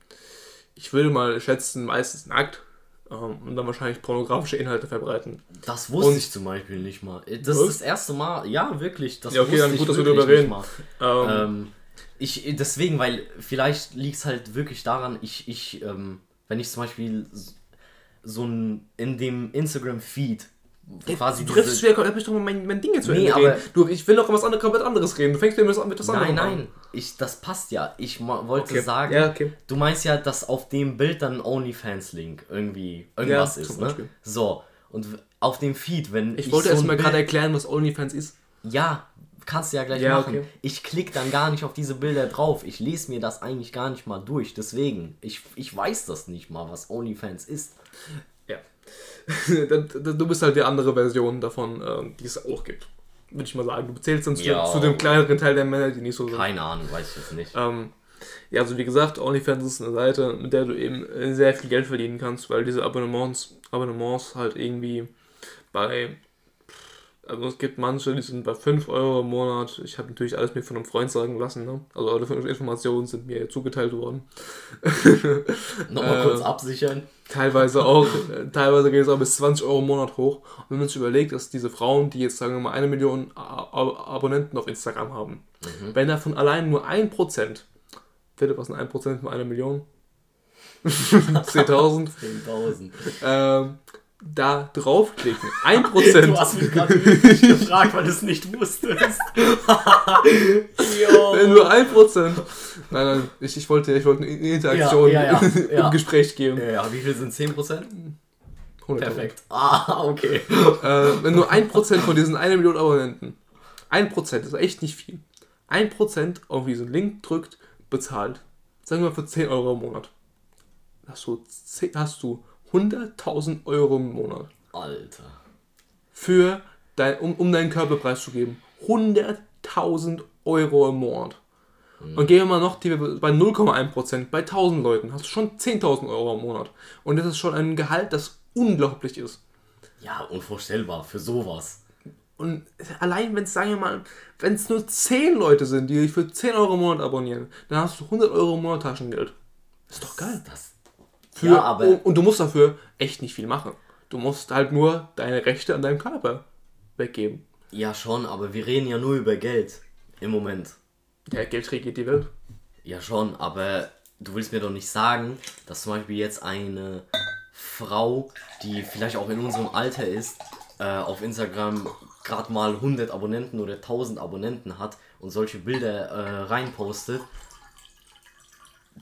ich würde mal schätzen, meistens nackt und dann wahrscheinlich pornografische Inhalte verbreiten. Das wusste Und- ich zum Beispiel nicht mal. Das ist Was? das erste Mal, ja, wirklich. Das Ja, okay, dann gut, dass wir darüber reden. nicht mal. Ähm, Ähm, ich, deswegen, weil vielleicht liegt es halt wirklich daran, ich, ich, ähm, wenn ich zum Beispiel so ein, in dem Instagram-Feed quasi du triffst schwer, doch mal mein, mein Ding jetzt zu Nee, aber- reden. Du, ich will doch was anderes, komplett anderes reden. Du fängst mir mit, mit das Nein, an. nein, ich, das passt ja. Ich wollte Okay. sagen, Ja, okay. du meinst ja, dass auf dem Bild dann ein OnlyFans-Link irgendwie irgendwas Ja, ist, ne? Beispiel. So, und auf dem Feed, wenn Ich wollte so erst ein mal Bild- gerade erklären, was OnlyFans ist. Ja, kannst du ja gleich Ja, machen. okay. Ich klicke dann gar nicht auf diese Bilder drauf. Ich lese mir das eigentlich gar nicht mal durch. Deswegen, ich, ich weiß das nicht mal, was OnlyFans ist. [laughs] Du bist halt die andere Version davon, ähm, die es auch gibt. Würde ich mal sagen. Du zählst dann zu, Ja. zu dem kleineren Teil der Männer, die nicht so sind. Keine Ahnung, weiß ich jetzt nicht. Ähm, Ja, also wie gesagt, OnlyFans ist eine Seite, mit der du eben sehr viel Geld verdienen kannst, weil diese Abonnements, Abonnements halt irgendwie bei also es gibt manche, die sind bei 5 Euro im Monat. Ich habe natürlich alles mir von einem Freund sagen lassen. Ne? Also alle Informationen sind mir zugeteilt worden. [laughs] Nochmal äh, kurz absichern. Teilweise auch, [laughs] teilweise geht es auch bis 20 Euro im Monat hoch. Und wenn man sich überlegt, dass diese Frauen, die jetzt sagen wir mal eine Million Abonnenten auf Instagram haben, mhm. wenn davon allein nur 1%, bitte was ein 1% von einer Million? [laughs] 10.000. 10.000. Ähm, da draufklicken. 1%. [laughs] du hast mich gerade gefragt, weil du es nicht wusstest. Wenn [laughs] nur 1%. Nein, nein, ich, ich, wollte, ich wollte eine Interaktion ja, ja, ja, [laughs] im Gespräch geben. Ja, wie viel sind 10%? 100 Perfekt. Ah, okay. Äh, wenn nur 1% von diesen 1 Million Abonnenten, 1% ist echt nicht viel, 1% auf diesen Link drückt, bezahlt, sagen wir für 10 Euro im Monat, hast du, hast du 100.000 Euro im Monat. Alter. Für dein, um, um deinen Körperpreis zu geben. 100.000 Euro im Monat. Mhm. Und gehen wir mal noch die, bei 0,1%, bei 1000 Leuten hast du schon 10.000 Euro im Monat. Und das ist schon ein Gehalt, das unglaublich ist. Ja, unvorstellbar für sowas. Und allein, wenn es, sagen wir mal, wenn es nur 10 Leute sind, die dich für 10 Euro im Monat abonnieren, dann hast du 100 Euro im Monat Taschengeld. Das ist doch geil. Das, für, ja, aber und du musst dafür echt nicht viel machen. Du musst halt nur deine Rechte an deinem Körper weggeben. Ja, schon, aber wir reden ja nur über Geld im Moment. Ja, Geld regiert die Welt. Ja, schon, aber du willst mir doch nicht sagen, dass zum Beispiel jetzt eine Frau, die vielleicht auch in unserem Alter ist, äh, auf Instagram gerade mal 100 Abonnenten oder 1000 Abonnenten hat und solche Bilder äh, reinpostet,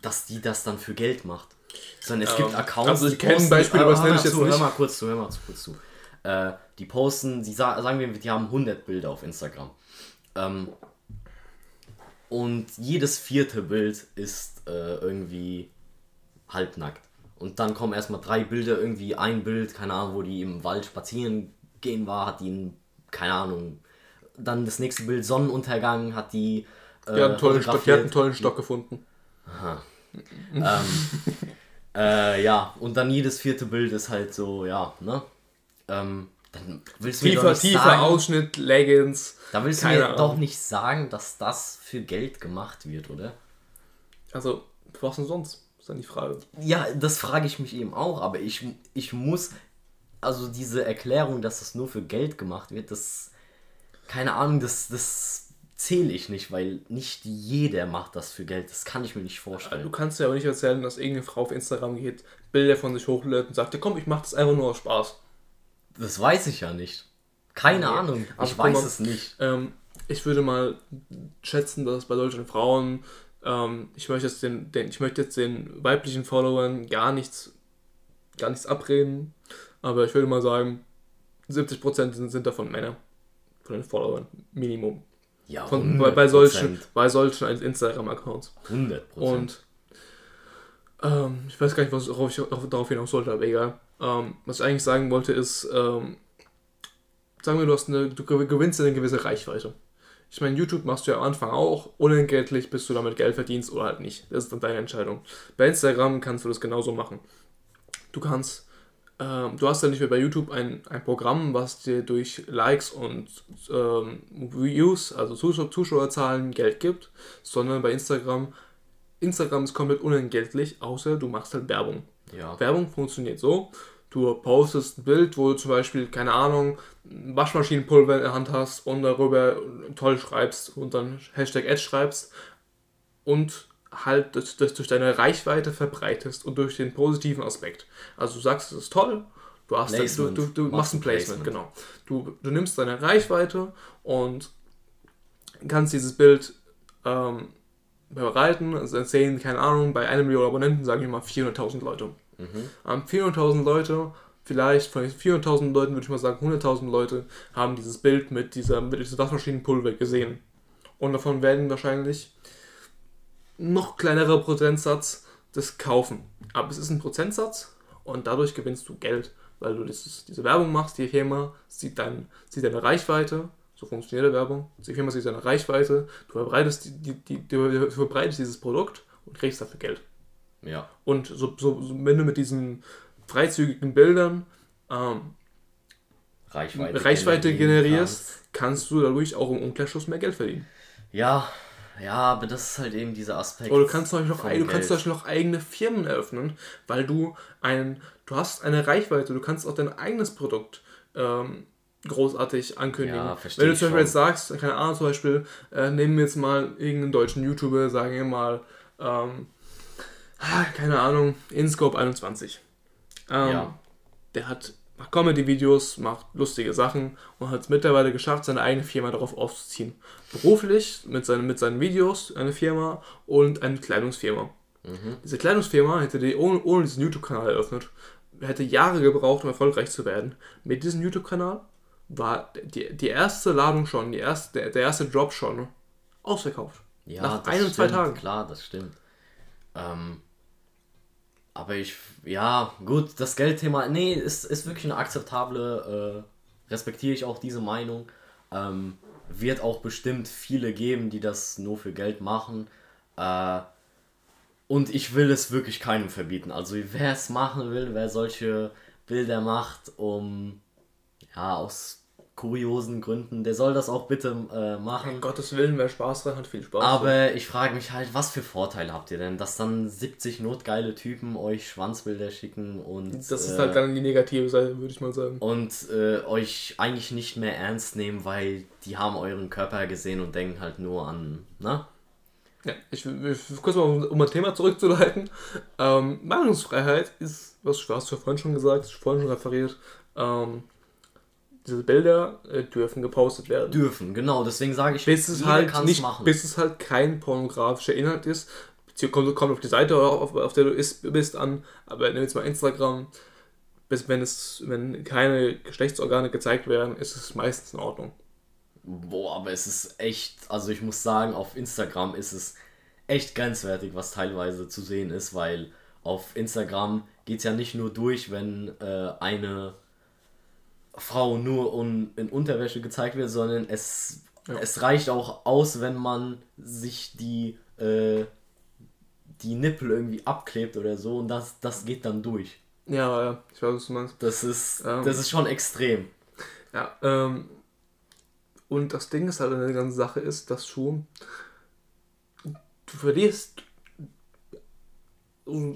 dass die das dann für Geld macht. Sondern es ähm, gibt Accounts. Also ich kenne Beispiele, aber das nenne ich jetzt zu, nicht. Hör mal kurz zu, hör mal kurz zu. Äh, die posten, die sagen wir, die haben 100 Bilder auf Instagram. Ähm, und jedes vierte Bild ist äh, irgendwie halbnackt. Und dann kommen erstmal drei Bilder, irgendwie ein Bild, keine Ahnung, wo die im Wald spazieren gehen war, hat die, einen, keine Ahnung, dann das nächste Bild Sonnenuntergang, hat die. Äh, die, hat einen tollen Stock, die hat einen tollen Stock gefunden. Aha. Ähm, äh, ja, und dann jedes vierte Bild ist halt so, ja, ne? Ähm, dann willst du tiefer, mir doch nicht tiefer sagen, Ausschnitt, Leggings. Da willst du mir Ahnung. doch nicht sagen, dass das für Geld gemacht wird, oder? Also, was denn sonst? Ist dann die Frage. Ja, das frage ich mich eben auch, aber ich, ich muss, also diese Erklärung, dass das nur für Geld gemacht wird, das, keine Ahnung, das, das zähle ich nicht, weil nicht jeder macht das für Geld. Das kann ich mir nicht vorstellen. Du kannst ja aber nicht erzählen, dass irgendeine Frau auf Instagram geht, Bilder von sich hochlädt und sagt, komm, ich mach das einfach nur aus Spaß. Das weiß ich ja nicht. Keine okay. Ahnung. Ich also, weiß mal, es nicht. Ähm, ich würde mal schätzen, dass bei solchen Frauen, ähm, ich, möchte jetzt den, den, ich möchte jetzt den weiblichen Followern gar nichts, gar nichts abreden, aber ich würde mal sagen, 70% sind, sind davon Männer. Von den Followern. Minimum. Ja, Von, bei, bei, solchen, bei solchen Instagram-Accounts. 100%. Und ähm, ich weiß gar nicht, worauf ich darauf hinaus sollte, aber egal. Ähm, was ich eigentlich sagen wollte ist, ähm, sagen wir, du, hast eine, du gewinnst eine gewisse Reichweite. Ich meine, YouTube machst du ja am Anfang auch unentgeltlich, bis du damit Geld verdienst oder halt nicht. Das ist dann deine Entscheidung. Bei Instagram kannst du das genauso machen. Du kannst ähm, du hast ja nicht mehr bei YouTube ein, ein Programm, was dir durch Likes und ähm, Views, also Zuschauer, Zuschauerzahlen, Geld gibt, sondern bei Instagram, Instagram ist komplett unentgeltlich, außer du machst halt Werbung. Ja. Werbung funktioniert so, du postest ein Bild, wo du zum Beispiel, keine Ahnung, Waschmaschinenpulver in der Hand hast und darüber toll schreibst und dann Hashtag Ad schreibst und halt das, das durch deine Reichweite verbreitest und durch den positiven Aspekt. Also du sagst, es ist toll, du, hast Placement. du, du, du machst ein Placement, Placement, genau. Du, du nimmst deine Reichweite und kannst dieses Bild ähm, bereiten. Also sehen, keine Ahnung, bei einer Million Abonnenten, sagen wir mal 400.000 Leute. Mhm. Ähm, 400.000 Leute, vielleicht von den 400.000 Leuten würde ich mal sagen, 100.000 Leute haben dieses Bild mit dieser mit diesem Waschmaschinenpulver gesehen. Und davon werden wahrscheinlich noch kleinerer Prozentsatz das Kaufen. Aber es ist ein Prozentsatz und dadurch gewinnst du Geld, weil du dieses, diese Werbung machst. Die Firma sieht, dein, sieht deine Reichweite, so funktioniert die Werbung. Die Firma sieht deine Reichweite, du verbreitest, die, die, die, du verbreitest dieses Produkt und kriegst dafür Geld. Ja. Und so, so, so wenn du mit diesen freizügigen Bildern ähm, Reichweite, Reichweite generierst, kannst du dadurch auch im Umkehrschluss mehr Geld verdienen. Ja, ja, aber das ist halt eben dieser Aspekt. Oder du kannst zum noch, du kannst. Beispiel noch eigene Firmen eröffnen, weil du ein, du hast eine Reichweite, du kannst auch dein eigenes Produkt ähm, großartig ankündigen. Ja, Wenn du zum Beispiel jetzt sagst, keine Ahnung, zum Beispiel, äh, nehmen wir jetzt mal irgendeinen deutschen YouTuber, sagen wir mal, ähm, ah, keine Ahnung, InScope 21. Ähm, Ja. Der hat macht Comedy-Videos, macht lustige Sachen und hat es mittlerweile geschafft, seine eigene Firma darauf aufzuziehen. Beruflich mit seinen, mit seinen Videos eine Firma und eine Kleidungsfirma. Mhm. Diese Kleidungsfirma hätte die ohne, ohne diesen YouTube-Kanal eröffnet, hätte Jahre gebraucht, um erfolgreich zu werden. Mit diesem YouTube-Kanal war die, die erste Ladung schon, die erste, der, der erste Drop schon ausverkauft. Ja, Nach ein und zwei Tagen. Klar, das stimmt. Ähm, aber ich, ja, gut, das Geldthema, nee, ist, ist wirklich eine akzeptable, äh, respektiere ich auch diese Meinung. Ähm, wird auch bestimmt viele geben, die das nur für Geld machen. Äh, und ich will es wirklich keinem verbieten. Also wer es machen will, wer solche Bilder macht, um ja aus kuriosen Gründen, der soll das auch bitte äh, machen. Um Gottes Willen, wer Spaß dran hat, viel Spaß. Aber ich frage mich halt, was für Vorteile habt ihr denn, dass dann 70 notgeile Typen euch Schwanzbilder schicken und das ist äh, halt dann die negative Seite, würde ich mal sagen. und äh, euch eigentlich nicht mehr ernst nehmen, weil die haben euren Körper gesehen und denken halt nur an, ne? Ja, ich will, will kurz mal, um, um ein Thema zurückzuleiten. Ähm, Meinungsfreiheit ist, was du ja vorhin schon gesagt, vorhin schon referiert, ähm, diese Bilder äh, dürfen gepostet werden. Dürfen, genau, deswegen sage ich, bis es halt nicht, machen. bis es halt kein pornografischer Inhalt ist. Beziehungsweise kommt, kommt auf die Seite, auf, auf der du ist, bist an, aber nimm jetzt mal Instagram, bis wenn es, wenn keine Geschlechtsorgane gezeigt werden, ist es meistens in Ordnung. Boah, aber es ist echt, also ich muss sagen, auf Instagram ist es echt grenzwertig, was teilweise zu sehen ist, weil auf Instagram geht es ja nicht nur durch, wenn äh, eine Frau nur un in Unterwäsche gezeigt wird, sondern es, Ja. es reicht auch aus, wenn man sich die, äh, die Nippel irgendwie abklebt oder so und das, das geht dann durch. Ja, ja, ich weiß, was du meinst. Das ist, Ähm. das ist schon extrem. Ja, ähm, und das Ding ist halt an der ganzen Sache ist, dass du, du verlierst,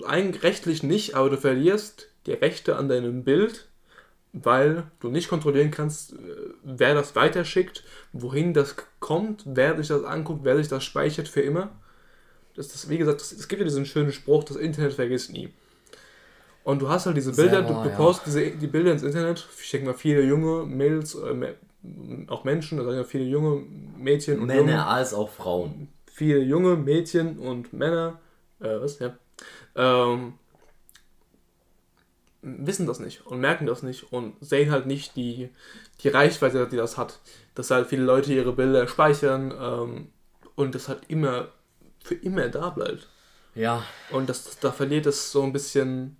eigentlich rechtlich nicht, aber du verlierst die Rechte an deinem Bild, weil du nicht kontrollieren kannst, äh, wer das weiterschickt, wohin das kommt, wer sich das anguckt, wer sich das speichert für immer. Das, das, wie gesagt, es gibt ja diesen schönen Spruch, das Internet vergisst nie. Und du hast halt diese Bilder, wahr, du, du ja. postest diese, die Bilder ins Internet, ich denke mal viele junge Mädels, äh, auch Menschen, da sind ja viele junge Mädchen und Männer junge, als auch Frauen. viele junge Mädchen und Männer, äh, was, ja, ähm, wissen das nicht und merken das nicht und sehen halt nicht die, die Reichweite, die das hat. Dass halt viele Leute ihre Bilder speichern ähm, und das halt immer, für immer da bleibt. Ja, Und das, da verliert es so ein bisschen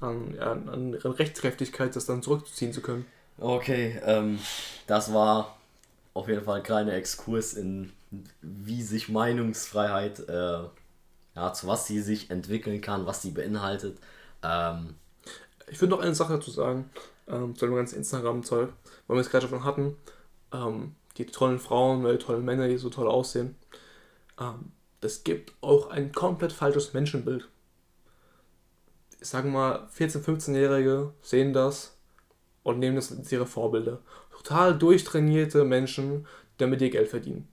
an, an an Rechtskräftigkeit, das dann zurückziehen zu können. Okay, ähm, das war auf jeden Fall ein kleiner Exkurs in, wie sich Meinungsfreiheit, äh, ja, zu was sie sich entwickeln kann, was sie beinhaltet. Ähm, Ich würde noch eine Sache dazu sagen, ähm, zu dem ganzen Instagram-Zeug, weil wir es gerade schon hatten. Ähm, die tollen Frauen, die tollen Männer, die so toll aussehen. Ähm, das gibt auch ein komplett falsches Menschenbild. Ich sage mal, 14-, 15-Jährige sehen das und nehmen das als ihre Vorbilder. Total durchtrainierte Menschen, damit ihr Geld verdienen.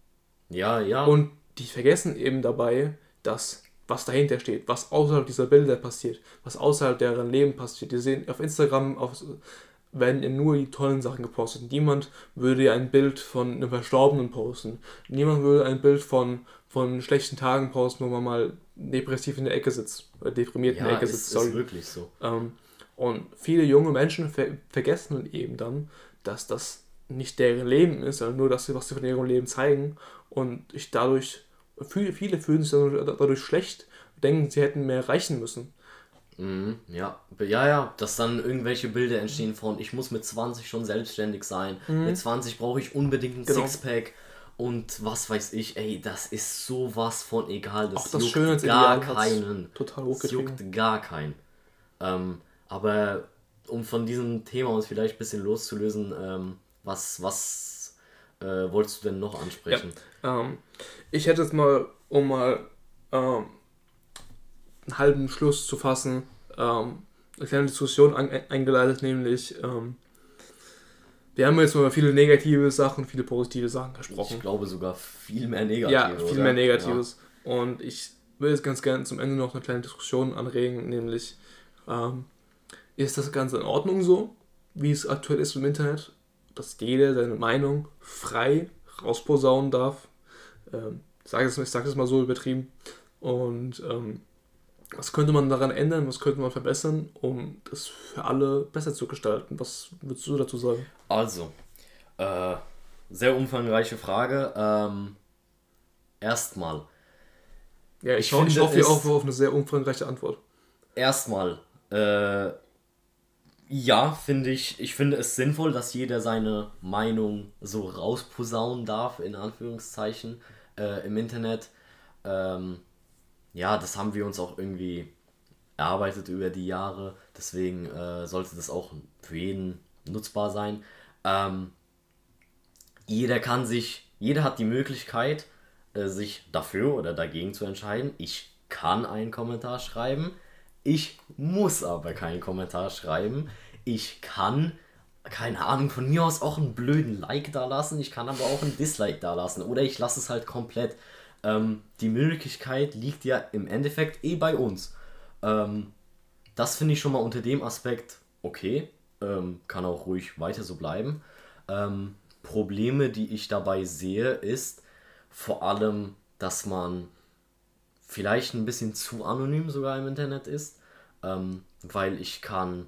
ja, ja. Und die vergessen eben dabei, dass was dahinter steht, was außerhalb dieser Bilder passiert, was außerhalb deren Leben passiert. Die sehen auf Instagram auf, werden ja nur die tollen Sachen gepostet. Niemand würde ja ein Bild von einem Verstorbenen posten. Niemand würde ein Bild von, von schlechten Tagen posten, wo man mal depressiv in der Ecke sitzt. Oder deprimiert in der ja, Ecke es sitzt. ist sorry. wirklich so. Ähm, und viele junge Menschen ver vergessen eben dann, dass das nicht deren Leben ist, sondern nur das, was sie von ihrem Leben zeigen. Und ich dadurch, viele, viele fühlen sich dadurch schlecht, denken, sie hätten mehr erreichen müssen. Mhm, ja, ja, ja, dass dann irgendwelche Bilder entstehen von, ich muss mit 20 schon selbstständig sein, mit 20 brauche ich unbedingt ein Genau. Sixpack und was weiß ich, ey, das ist sowas von egal. Das, Auch das juckt Schönheitsideal gar keinen. total Das juckt gar keinen. Ähm, aber um von diesem Thema uns vielleicht ein bisschen loszulösen, ähm, was, was äh, wolltest du denn noch ansprechen? Ähm, ich hätte jetzt mal, um mal ähm, einen halben Schluss zu fassen, ähm, eine kleine Diskussion an, eingeleitet, nämlich ähm, wir haben jetzt mal über viele negative Sachen, viele positive Sachen gesprochen. Ich glaube sogar viel mehr Negatives. Ja, viel oder? mehr Negatives. Und ich will jetzt ganz gerne zum Ende noch eine kleine Diskussion anregen, nämlich ähm, ist das Ganze in Ordnung so, wie es aktuell ist im Internet, dass jeder seine Meinung frei rausposaunen darf. Ähm, ich sage es, ich sage es mal so übertrieben. Und ähm, was könnte man daran ändern, was könnte man verbessern, um das für alle besser zu gestalten? Was würdest du dazu sagen? Also, äh, sehr umfangreiche Frage. Ähm, erstmal, Ja, ich, Ich ho ich finde hoffe auch auf eine sehr umfangreiche Antwort. erstmal, äh, ja, finde ich, ich finde es sinnvoll, dass jeder seine Meinung so rausposaunen darf, in Anführungszeichen, äh, im Internet. Ähm, ja, das haben wir uns auch irgendwie erarbeitet über die Jahre, deswegen äh, sollte das auch für jeden nutzbar sein. Ähm, jeder kann sich, jeder hat die Möglichkeit, äh, sich dafür oder dagegen zu entscheiden. Ich kann einen Kommentar schreiben, ich muss aber keinen Kommentar schreiben. Ich kann, keine Ahnung, von mir aus auch einen blöden Like da lassen, ich kann aber auch einen Dislike da lassen oder ich lasse es halt komplett. Ähm, die Möglichkeit liegt ja im Endeffekt eh bei uns. Ähm, das finde ich schon mal unter dem Aspekt okay. Ähm, kann auch ruhig weiter so bleiben. Ähm, Probleme, die ich dabei sehe, ist vor allem, dass man vielleicht ein bisschen zu anonym sogar im Internet ist, ähm, weil ich kann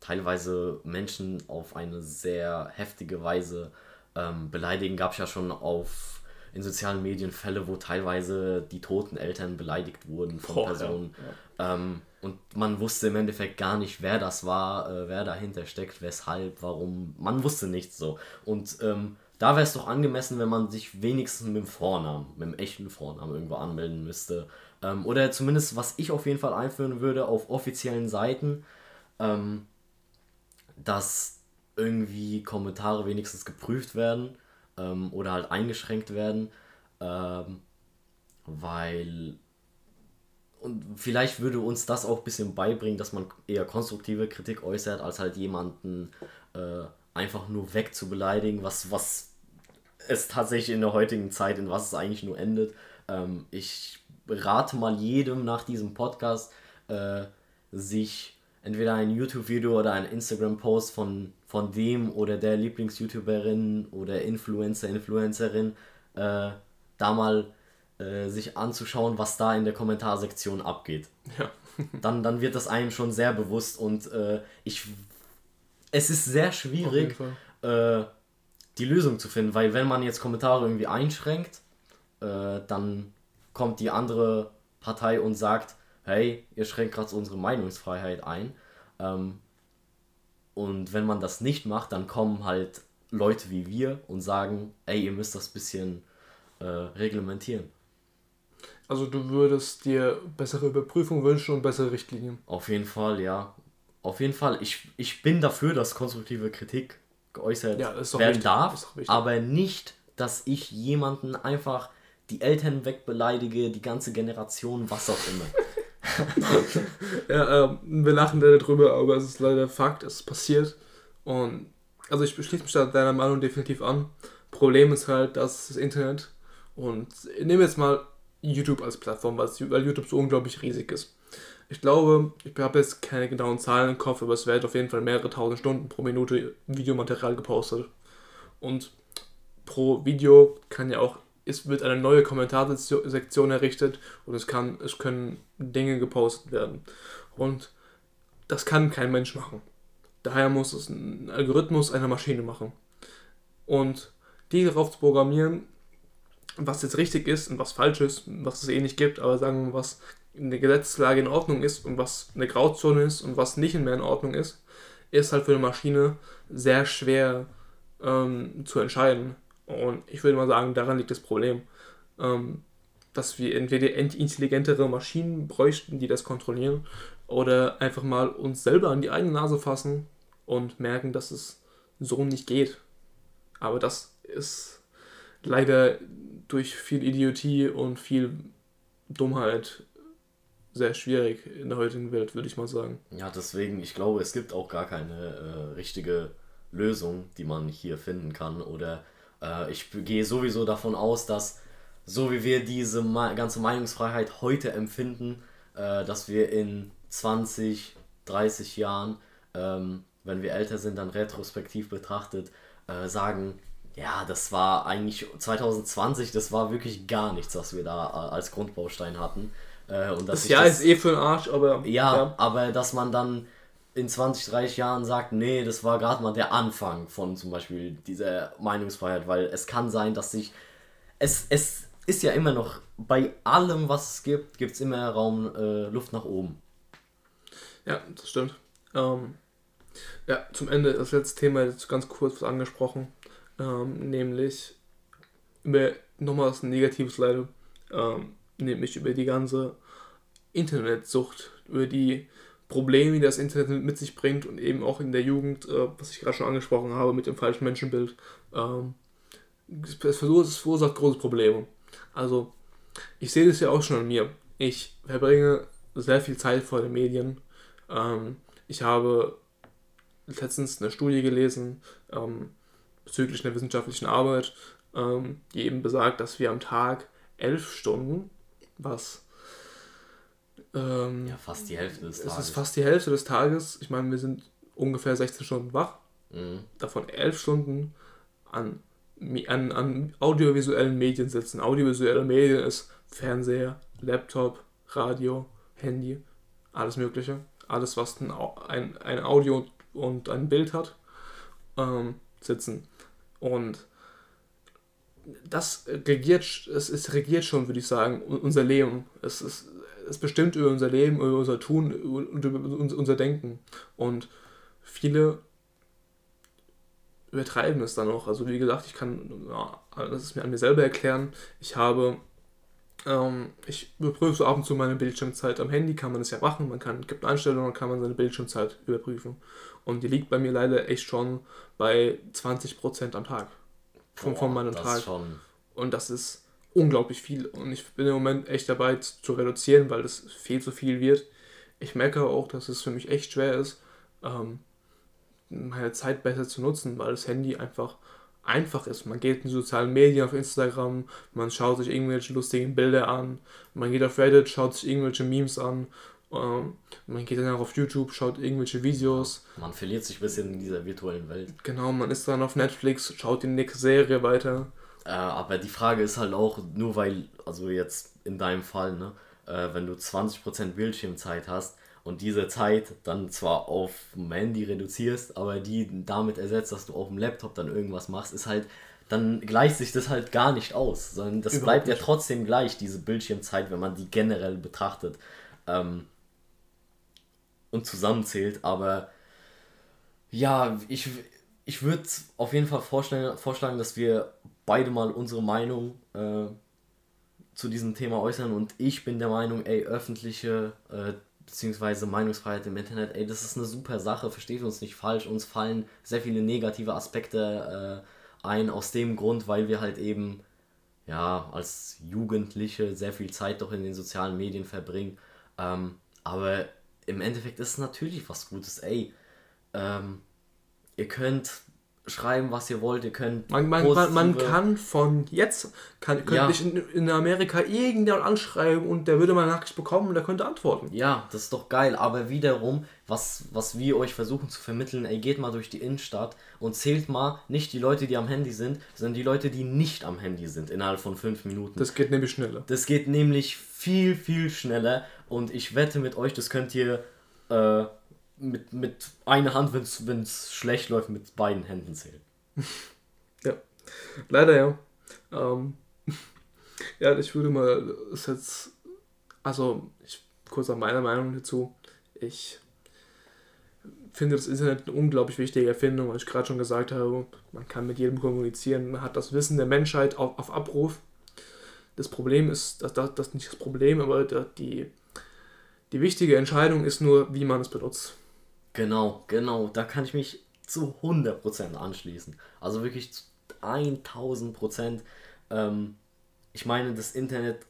teilweise Menschen auf eine sehr heftige Weise ähm, beleidigen. Gab es ja schon auf in sozialen Medien Fälle, wo teilweise die toten Eltern beleidigt wurden von Boah, ja. Personen. Ähm, und man wusste im Endeffekt gar nicht, wer das war, äh, wer dahinter steckt, weshalb, warum. Man wusste nichts so. Und ähm, da wäre es doch angemessen, wenn man sich wenigstens mit dem Vornamen, mit dem echten Vornamen irgendwo anmelden müsste. Ähm, oder zumindest, was ich auf jeden Fall einführen würde, auf offiziellen Seiten, ähm, dass irgendwie Kommentare wenigstens geprüft werden ähm, oder halt eingeschränkt werden. Ähm, weil und vielleicht würde uns das auch ein bisschen beibringen, dass man eher konstruktive Kritik äußert, als halt jemanden äh, einfach nur wegzubeleidigen, was, was es tatsächlich in der heutigen Zeit, in was es eigentlich nur endet. Ähm, ich rate mal jedem nach diesem Podcast, äh, sich entweder ein YouTube-Video oder ein Instagram-Post von, von dem oder der Lieblings-YouTuberin oder Influencer, Influencerin äh, da mal äh, sich anzuschauen, was da in der Kommentarsektion abgeht. Ja. Dann, dann wird das einem schon sehr bewusst und äh, ich es ist sehr schwierig, äh, die Lösung zu finden, weil wenn man jetzt Kommentare irgendwie einschränkt, äh, dann kommt die andere Partei und sagt, hey, ihr schränkt gerade unsere Meinungsfreiheit ein. Ähm, und wenn man das nicht macht, dann kommen halt Leute wie wir und sagen, ey, ihr müsst das bisschen äh, reglementieren. Also du würdest dir bessere Überprüfung wünschen und bessere Richtlinien. Auf jeden Fall, ja. Auf jeden Fall. Ich, ich bin dafür, dass konstruktive Kritik geäußert Ja, werden wichtig. darf, aber nicht, dass ich jemanden einfach die Eltern wegbeleidige, die ganze Generation, was auch immer. [laughs] Ja, ähm, wir lachen leider drüber, aber es ist leider Fakt, es ist passiert. Und also ich schließe mich da deiner Meinung definitiv an. Problem ist halt, dass das Internet und ich nehme jetzt mal YouTube als Plattform, weil YouTube so unglaublich riesig ist. Ich glaube, ich habe jetzt keine genauen Zahlen im Kopf, aber es werden auf jeden Fall mehrere tausend Stunden pro Minute Videomaterial gepostet. Und pro Video kann ja auch, es wird eine neue Kommentarsektion errichtet und es kann, es können Dinge gepostet werden. Und das kann kein Mensch machen. Daher muss es ein Algorithmus einer Maschine machen. Und die darauf zu programmieren, was jetzt richtig ist und was falsch ist, was es eh nicht gibt, aber sagen wir mal, was in der Gesetzeslage in Ordnung ist und was eine Grauzone ist und was nicht mehr in Ordnung ist, ist halt für eine Maschine sehr schwer ähm, zu entscheiden. Und ich würde mal sagen, daran liegt das Problem. Ähm, dass wir entweder intelligentere Maschinen bräuchten, die das kontrollieren, oder einfach mal uns selber an die eigene Nase fassen und merken, dass es so nicht geht. Aber das ist leider durch viel Idiotie und viel Dummheit sehr schwierig in der heutigen Welt, würde ich mal sagen. Ja, deswegen, ich glaube, es gibt auch gar keine äh, richtige Lösung, die man hier finden kann. Oder äh, ich gehe sowieso davon aus, dass so wie wir diese ganze Meinungsfreiheit heute empfinden, äh, dass wir in 20, 30 Jahren, ähm, wenn wir älter sind, dann retrospektiv betrachtet, äh, sagen, ja, das war eigentlich 2020, das war wirklich gar nichts, was wir da äh, als Grundbaustein hatten. Äh, und das Jahr das, ist eh für den Arsch, aber. Ja, ja, aber dass man dann in 20, 30 Jahren sagt, nee, das war gerade mal der Anfang von zum Beispiel dieser Meinungsfreiheit, weil es kann sein, dass sich. Es, es ist ja immer noch, bei allem, was es gibt, gibt es immer Raum, äh, Luft nach oben. Ja, das stimmt. Ähm, ja, zum Ende das letzte Thema jetzt ganz kurz angesprochen, ähm, nämlich über nochmal was Negatives leider, ähm, nämlich über die ganze Internetsucht, über die Probleme, die das Internet mit sich bringt und eben auch in der Jugend, äh, was ich gerade schon angesprochen habe, mit dem falschen Menschenbild. Ähm, es, verursacht große Probleme. Also, ich sehe das ja auch schon an mir. Ich verbringe sehr viel Zeit vor den Medien. Ähm, ich habe letztens eine Studie gelesen ähm, bezüglich einer wissenschaftlichen Arbeit, ähm, die eben besagt, dass wir am Tag elf Stunden, was ähm, ja fast die Hälfte des Tages. Es ist fast die Hälfte des Tages. Ich meine, wir sind ungefähr 16 Stunden wach. Mhm. Davon elf Stunden an an, an audiovisuellen Medien sitzen. Audiovisuelle Medien ist Fernseher, Laptop, Radio, Handy, alles Mögliche. Alles, was ein, ein, ein Audio und ein Bild hat, ähm, sitzen. Und das regiert, es, es regiert schon, würde ich sagen, unser Leben. Es, ist, es bestimmt über unser Leben, über unser Tun und über unser Denken. Und viele übertreiben es dann auch. Also wie gesagt, ich kann ja, das ist mir an mir selber erklären. Ich habe, ähm, ich überprüfe so ab und zu meine Bildschirmzeit am Handy, kann man das ja machen. Man kann, gibt Einstellungen, kann man seine Bildschirmzeit überprüfen. Und die liegt bei mir leider echt schon bei 20% am Tag. Von, von meinem Tag. Schon. Und das ist unglaublich viel. Und ich bin im Moment echt dabei zu reduzieren, weil das viel zu viel wird. Ich merke auch, dass es für mich echt schwer ist, ähm, meine Zeit besser zu nutzen, weil das Handy einfach einfach ist. Man geht in sozialen Medien auf Instagram, man schaut sich irgendwelche lustigen Bilder an, man geht auf Reddit, schaut sich irgendwelche Memes an, man geht dann auch auf YouTube, schaut irgendwelche Videos. Man verliert sich ein bisschen in dieser virtuellen Welt. Genau, man ist dann auf Netflix, schaut die nächste Serie weiter. Äh, aber die Frage ist halt auch, nur weil, also jetzt in deinem Fall, ne, äh, wenn du 20% Bildschirmzeit hast, und diese Zeit dann zwar auf dem Handy reduzierst, aber die damit ersetzt, dass du auf dem Laptop dann irgendwas machst, ist halt, dann gleicht sich das halt gar nicht aus, sondern das Überhaupt bleibt nicht. ja trotzdem gleich, diese Bildschirmzeit, wenn man die generell betrachtet ähm, und zusammenzählt, aber ja, ich, ich würde auf jeden Fall vorstellen, vorschlagen, dass wir beide mal unsere Meinung äh, zu diesem Thema äußern und ich bin der Meinung, ey, öffentliche äh, beziehungsweise Meinungsfreiheit im Internet, ey, das ist eine super Sache, versteht uns nicht falsch, uns fallen sehr viele negative Aspekte äh, ein, aus dem Grund, weil wir halt eben, ja, als Jugendliche sehr viel Zeit doch in den sozialen Medien verbringen, ähm, aber im Endeffekt ist es natürlich was Gutes, ey, ähm, ihr könnt schreiben, was ihr wollt. Ihr könnt. Man, man, man, man kann von jetzt, kann, könnte ja. ich in, in Amerika irgendjemand anschreiben und der würde mal Nachricht bekommen und der könnte antworten. Ja, das ist doch geil. Aber wiederum, was, was wir euch versuchen zu vermitteln, ey, geht mal durch die Innenstadt und zählt mal nicht die Leute, die am Handy sind, sondern die Leute, die nicht am Handy sind, innerhalb von fünf Minuten. Das geht nämlich schneller. Das geht nämlich viel, viel schneller und ich wette mit euch, das könnt ihr. Äh, mit, mit einer Hand, wenn es schlecht läuft, mit beiden Händen zählen. [laughs] ja, leider ja. Ähm, [laughs] ja, ich würde mal, ist jetzt, also ich, kurz an meiner Meinung dazu, ich finde das Internet eine unglaublich wichtige Erfindung, was ich gerade schon gesagt habe. Man kann mit jedem kommunizieren, man hat das Wissen der Menschheit auf, auf Abruf. Das Problem ist, das, das, das nicht das Problem, aber die, die wichtige Entscheidung ist nur, wie man es benutzt. Genau, genau. Da kann ich mich zu 100% anschließen. Also wirklich zu 1000%. Ähm, ich meine, das Internet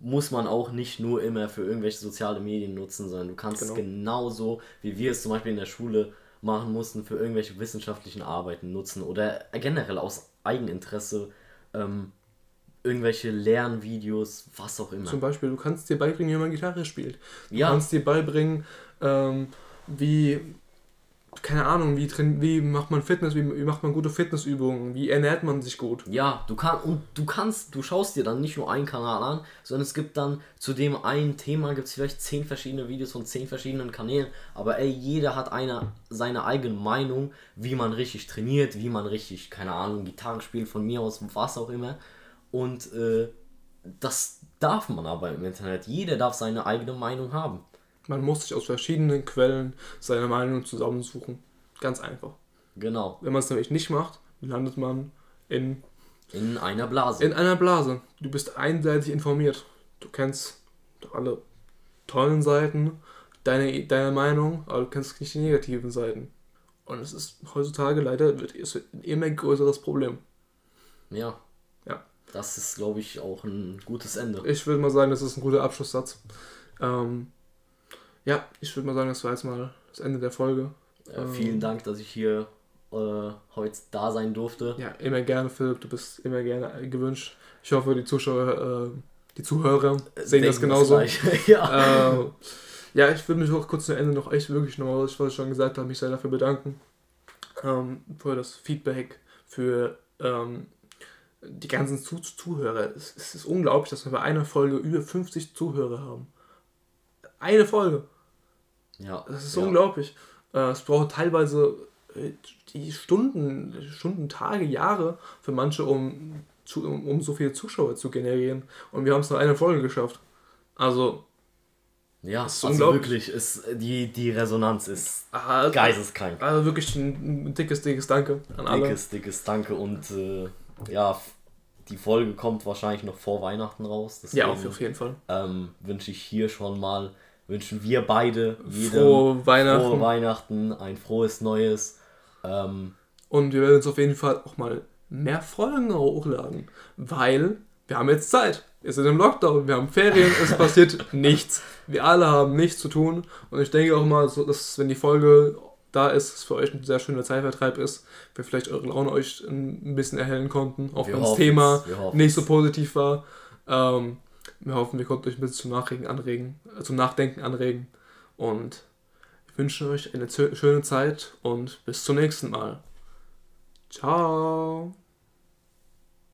muss man auch nicht nur immer für irgendwelche soziale Medien nutzen, sondern du kannst genau. es genauso, wie wir es zum Beispiel in der Schule machen mussten, für irgendwelche wissenschaftlichen Arbeiten nutzen oder generell aus Eigeninteresse ähm, irgendwelche Lernvideos, was auch immer. Zum Beispiel, du kannst dir beibringen, wie man Gitarre spielt. Du ja. kannst dir beibringen, ähm, wie keine Ahnung, wie, wie macht man Fitness, wie, wie, macht man gute Fitnessübungen, wie ernährt man sich gut. Ja, du kannst und du kannst, du schaust dir dann nicht nur einen Kanal an, sondern es gibt dann zu dem einen Thema gibt es vielleicht zehn verschiedene Videos von zehn verschiedenen Kanälen, aber ey, jeder hat eine seine eigene Meinung, wie man richtig trainiert, wie man richtig, keine Ahnung, Gitarre spielt, von mir aus, was auch immer. Und äh, das darf man aber im Internet. Jeder darf seine eigene Meinung haben. Man muss sich aus verschiedenen Quellen seine Meinung zusammensuchen. Ganz einfach. Genau. Wenn man es nämlich nicht macht, landet man in. In einer Blase. In einer Blase. Du bist einseitig informiert. Du kennst alle tollen Seiten, deine, deine Meinung, aber du kennst nicht die negativen Seiten. Und es ist heutzutage leider wird es ein immer größeres Problem. Ja. Ja. Das ist, glaube ich, auch ein gutes Ende. Ich würde mal sagen, das ist ein guter Abschlusssatz. Ähm, ja, ich würde mal sagen, das war jetzt mal das Ende der Folge. Ja, vielen ähm, Dank, dass ich hier äh, heute da sein durfte. Ja, immer gerne, Philipp. Du bist immer gerne gewünscht. Ich hoffe, die Zuschauer, äh, die Zuhörer sehen Denken das genauso. Das [laughs] ja. Äh, ja, ich würde mich auch kurz zum Ende noch echt wirklich nochmal, was ich schon gesagt habe, mich sehr dafür bedanken. Ähm, für das Feedback, für ähm, die ganzen Zuhörer. Es, es ist unglaublich, dass wir bei einer Folge über 50 Zuhörer haben. Eine Folge. Ja. Das ist ja. unglaublich. Äh, es braucht teilweise äh, die Stunden, Stunden, Tage, Jahre für manche, um, um, um so viele Zuschauer zu generieren. Und wir haben es nur eine Folge geschafft. Also. Ja, ist also wirklich, ist, die, die Resonanz ist ah, geisteskrank. Also wirklich ein, ein, dickes, dickes Danke an alle. Dickes, dickes Danke und äh, ja, die Folge kommt wahrscheinlich noch vor Weihnachten raus. Deswegen, ja, auf jeden Fall. Ähm, wünsche ich hier schon mal wünschen wir beide jedem frohe Weihnachten, frohe Weihnachten ein frohes Neues. Ähm, und wir werden uns auf jeden Fall auch mal mehr Folgen hochladen, weil wir haben jetzt Zeit. Wir sind im Lockdown, wir haben Ferien, es passiert [laughs] nichts. Wir alle haben nichts zu tun und ich denke auch mal, so, dass wenn die Folge da ist, es für euch ein sehr schöner Zeitvertreib ist, wir vielleicht eure Laune euch ein bisschen erhellen konnten, auch wenn das Thema nicht so positiv war. Ähm, wir hoffen, wir konnten euch ein bisschen zum Nachdenken anregen, äh, zum Nachdenken anregen. Und wir wünschen euch eine schöne Zeit und bis zum nächsten Mal. Ciao.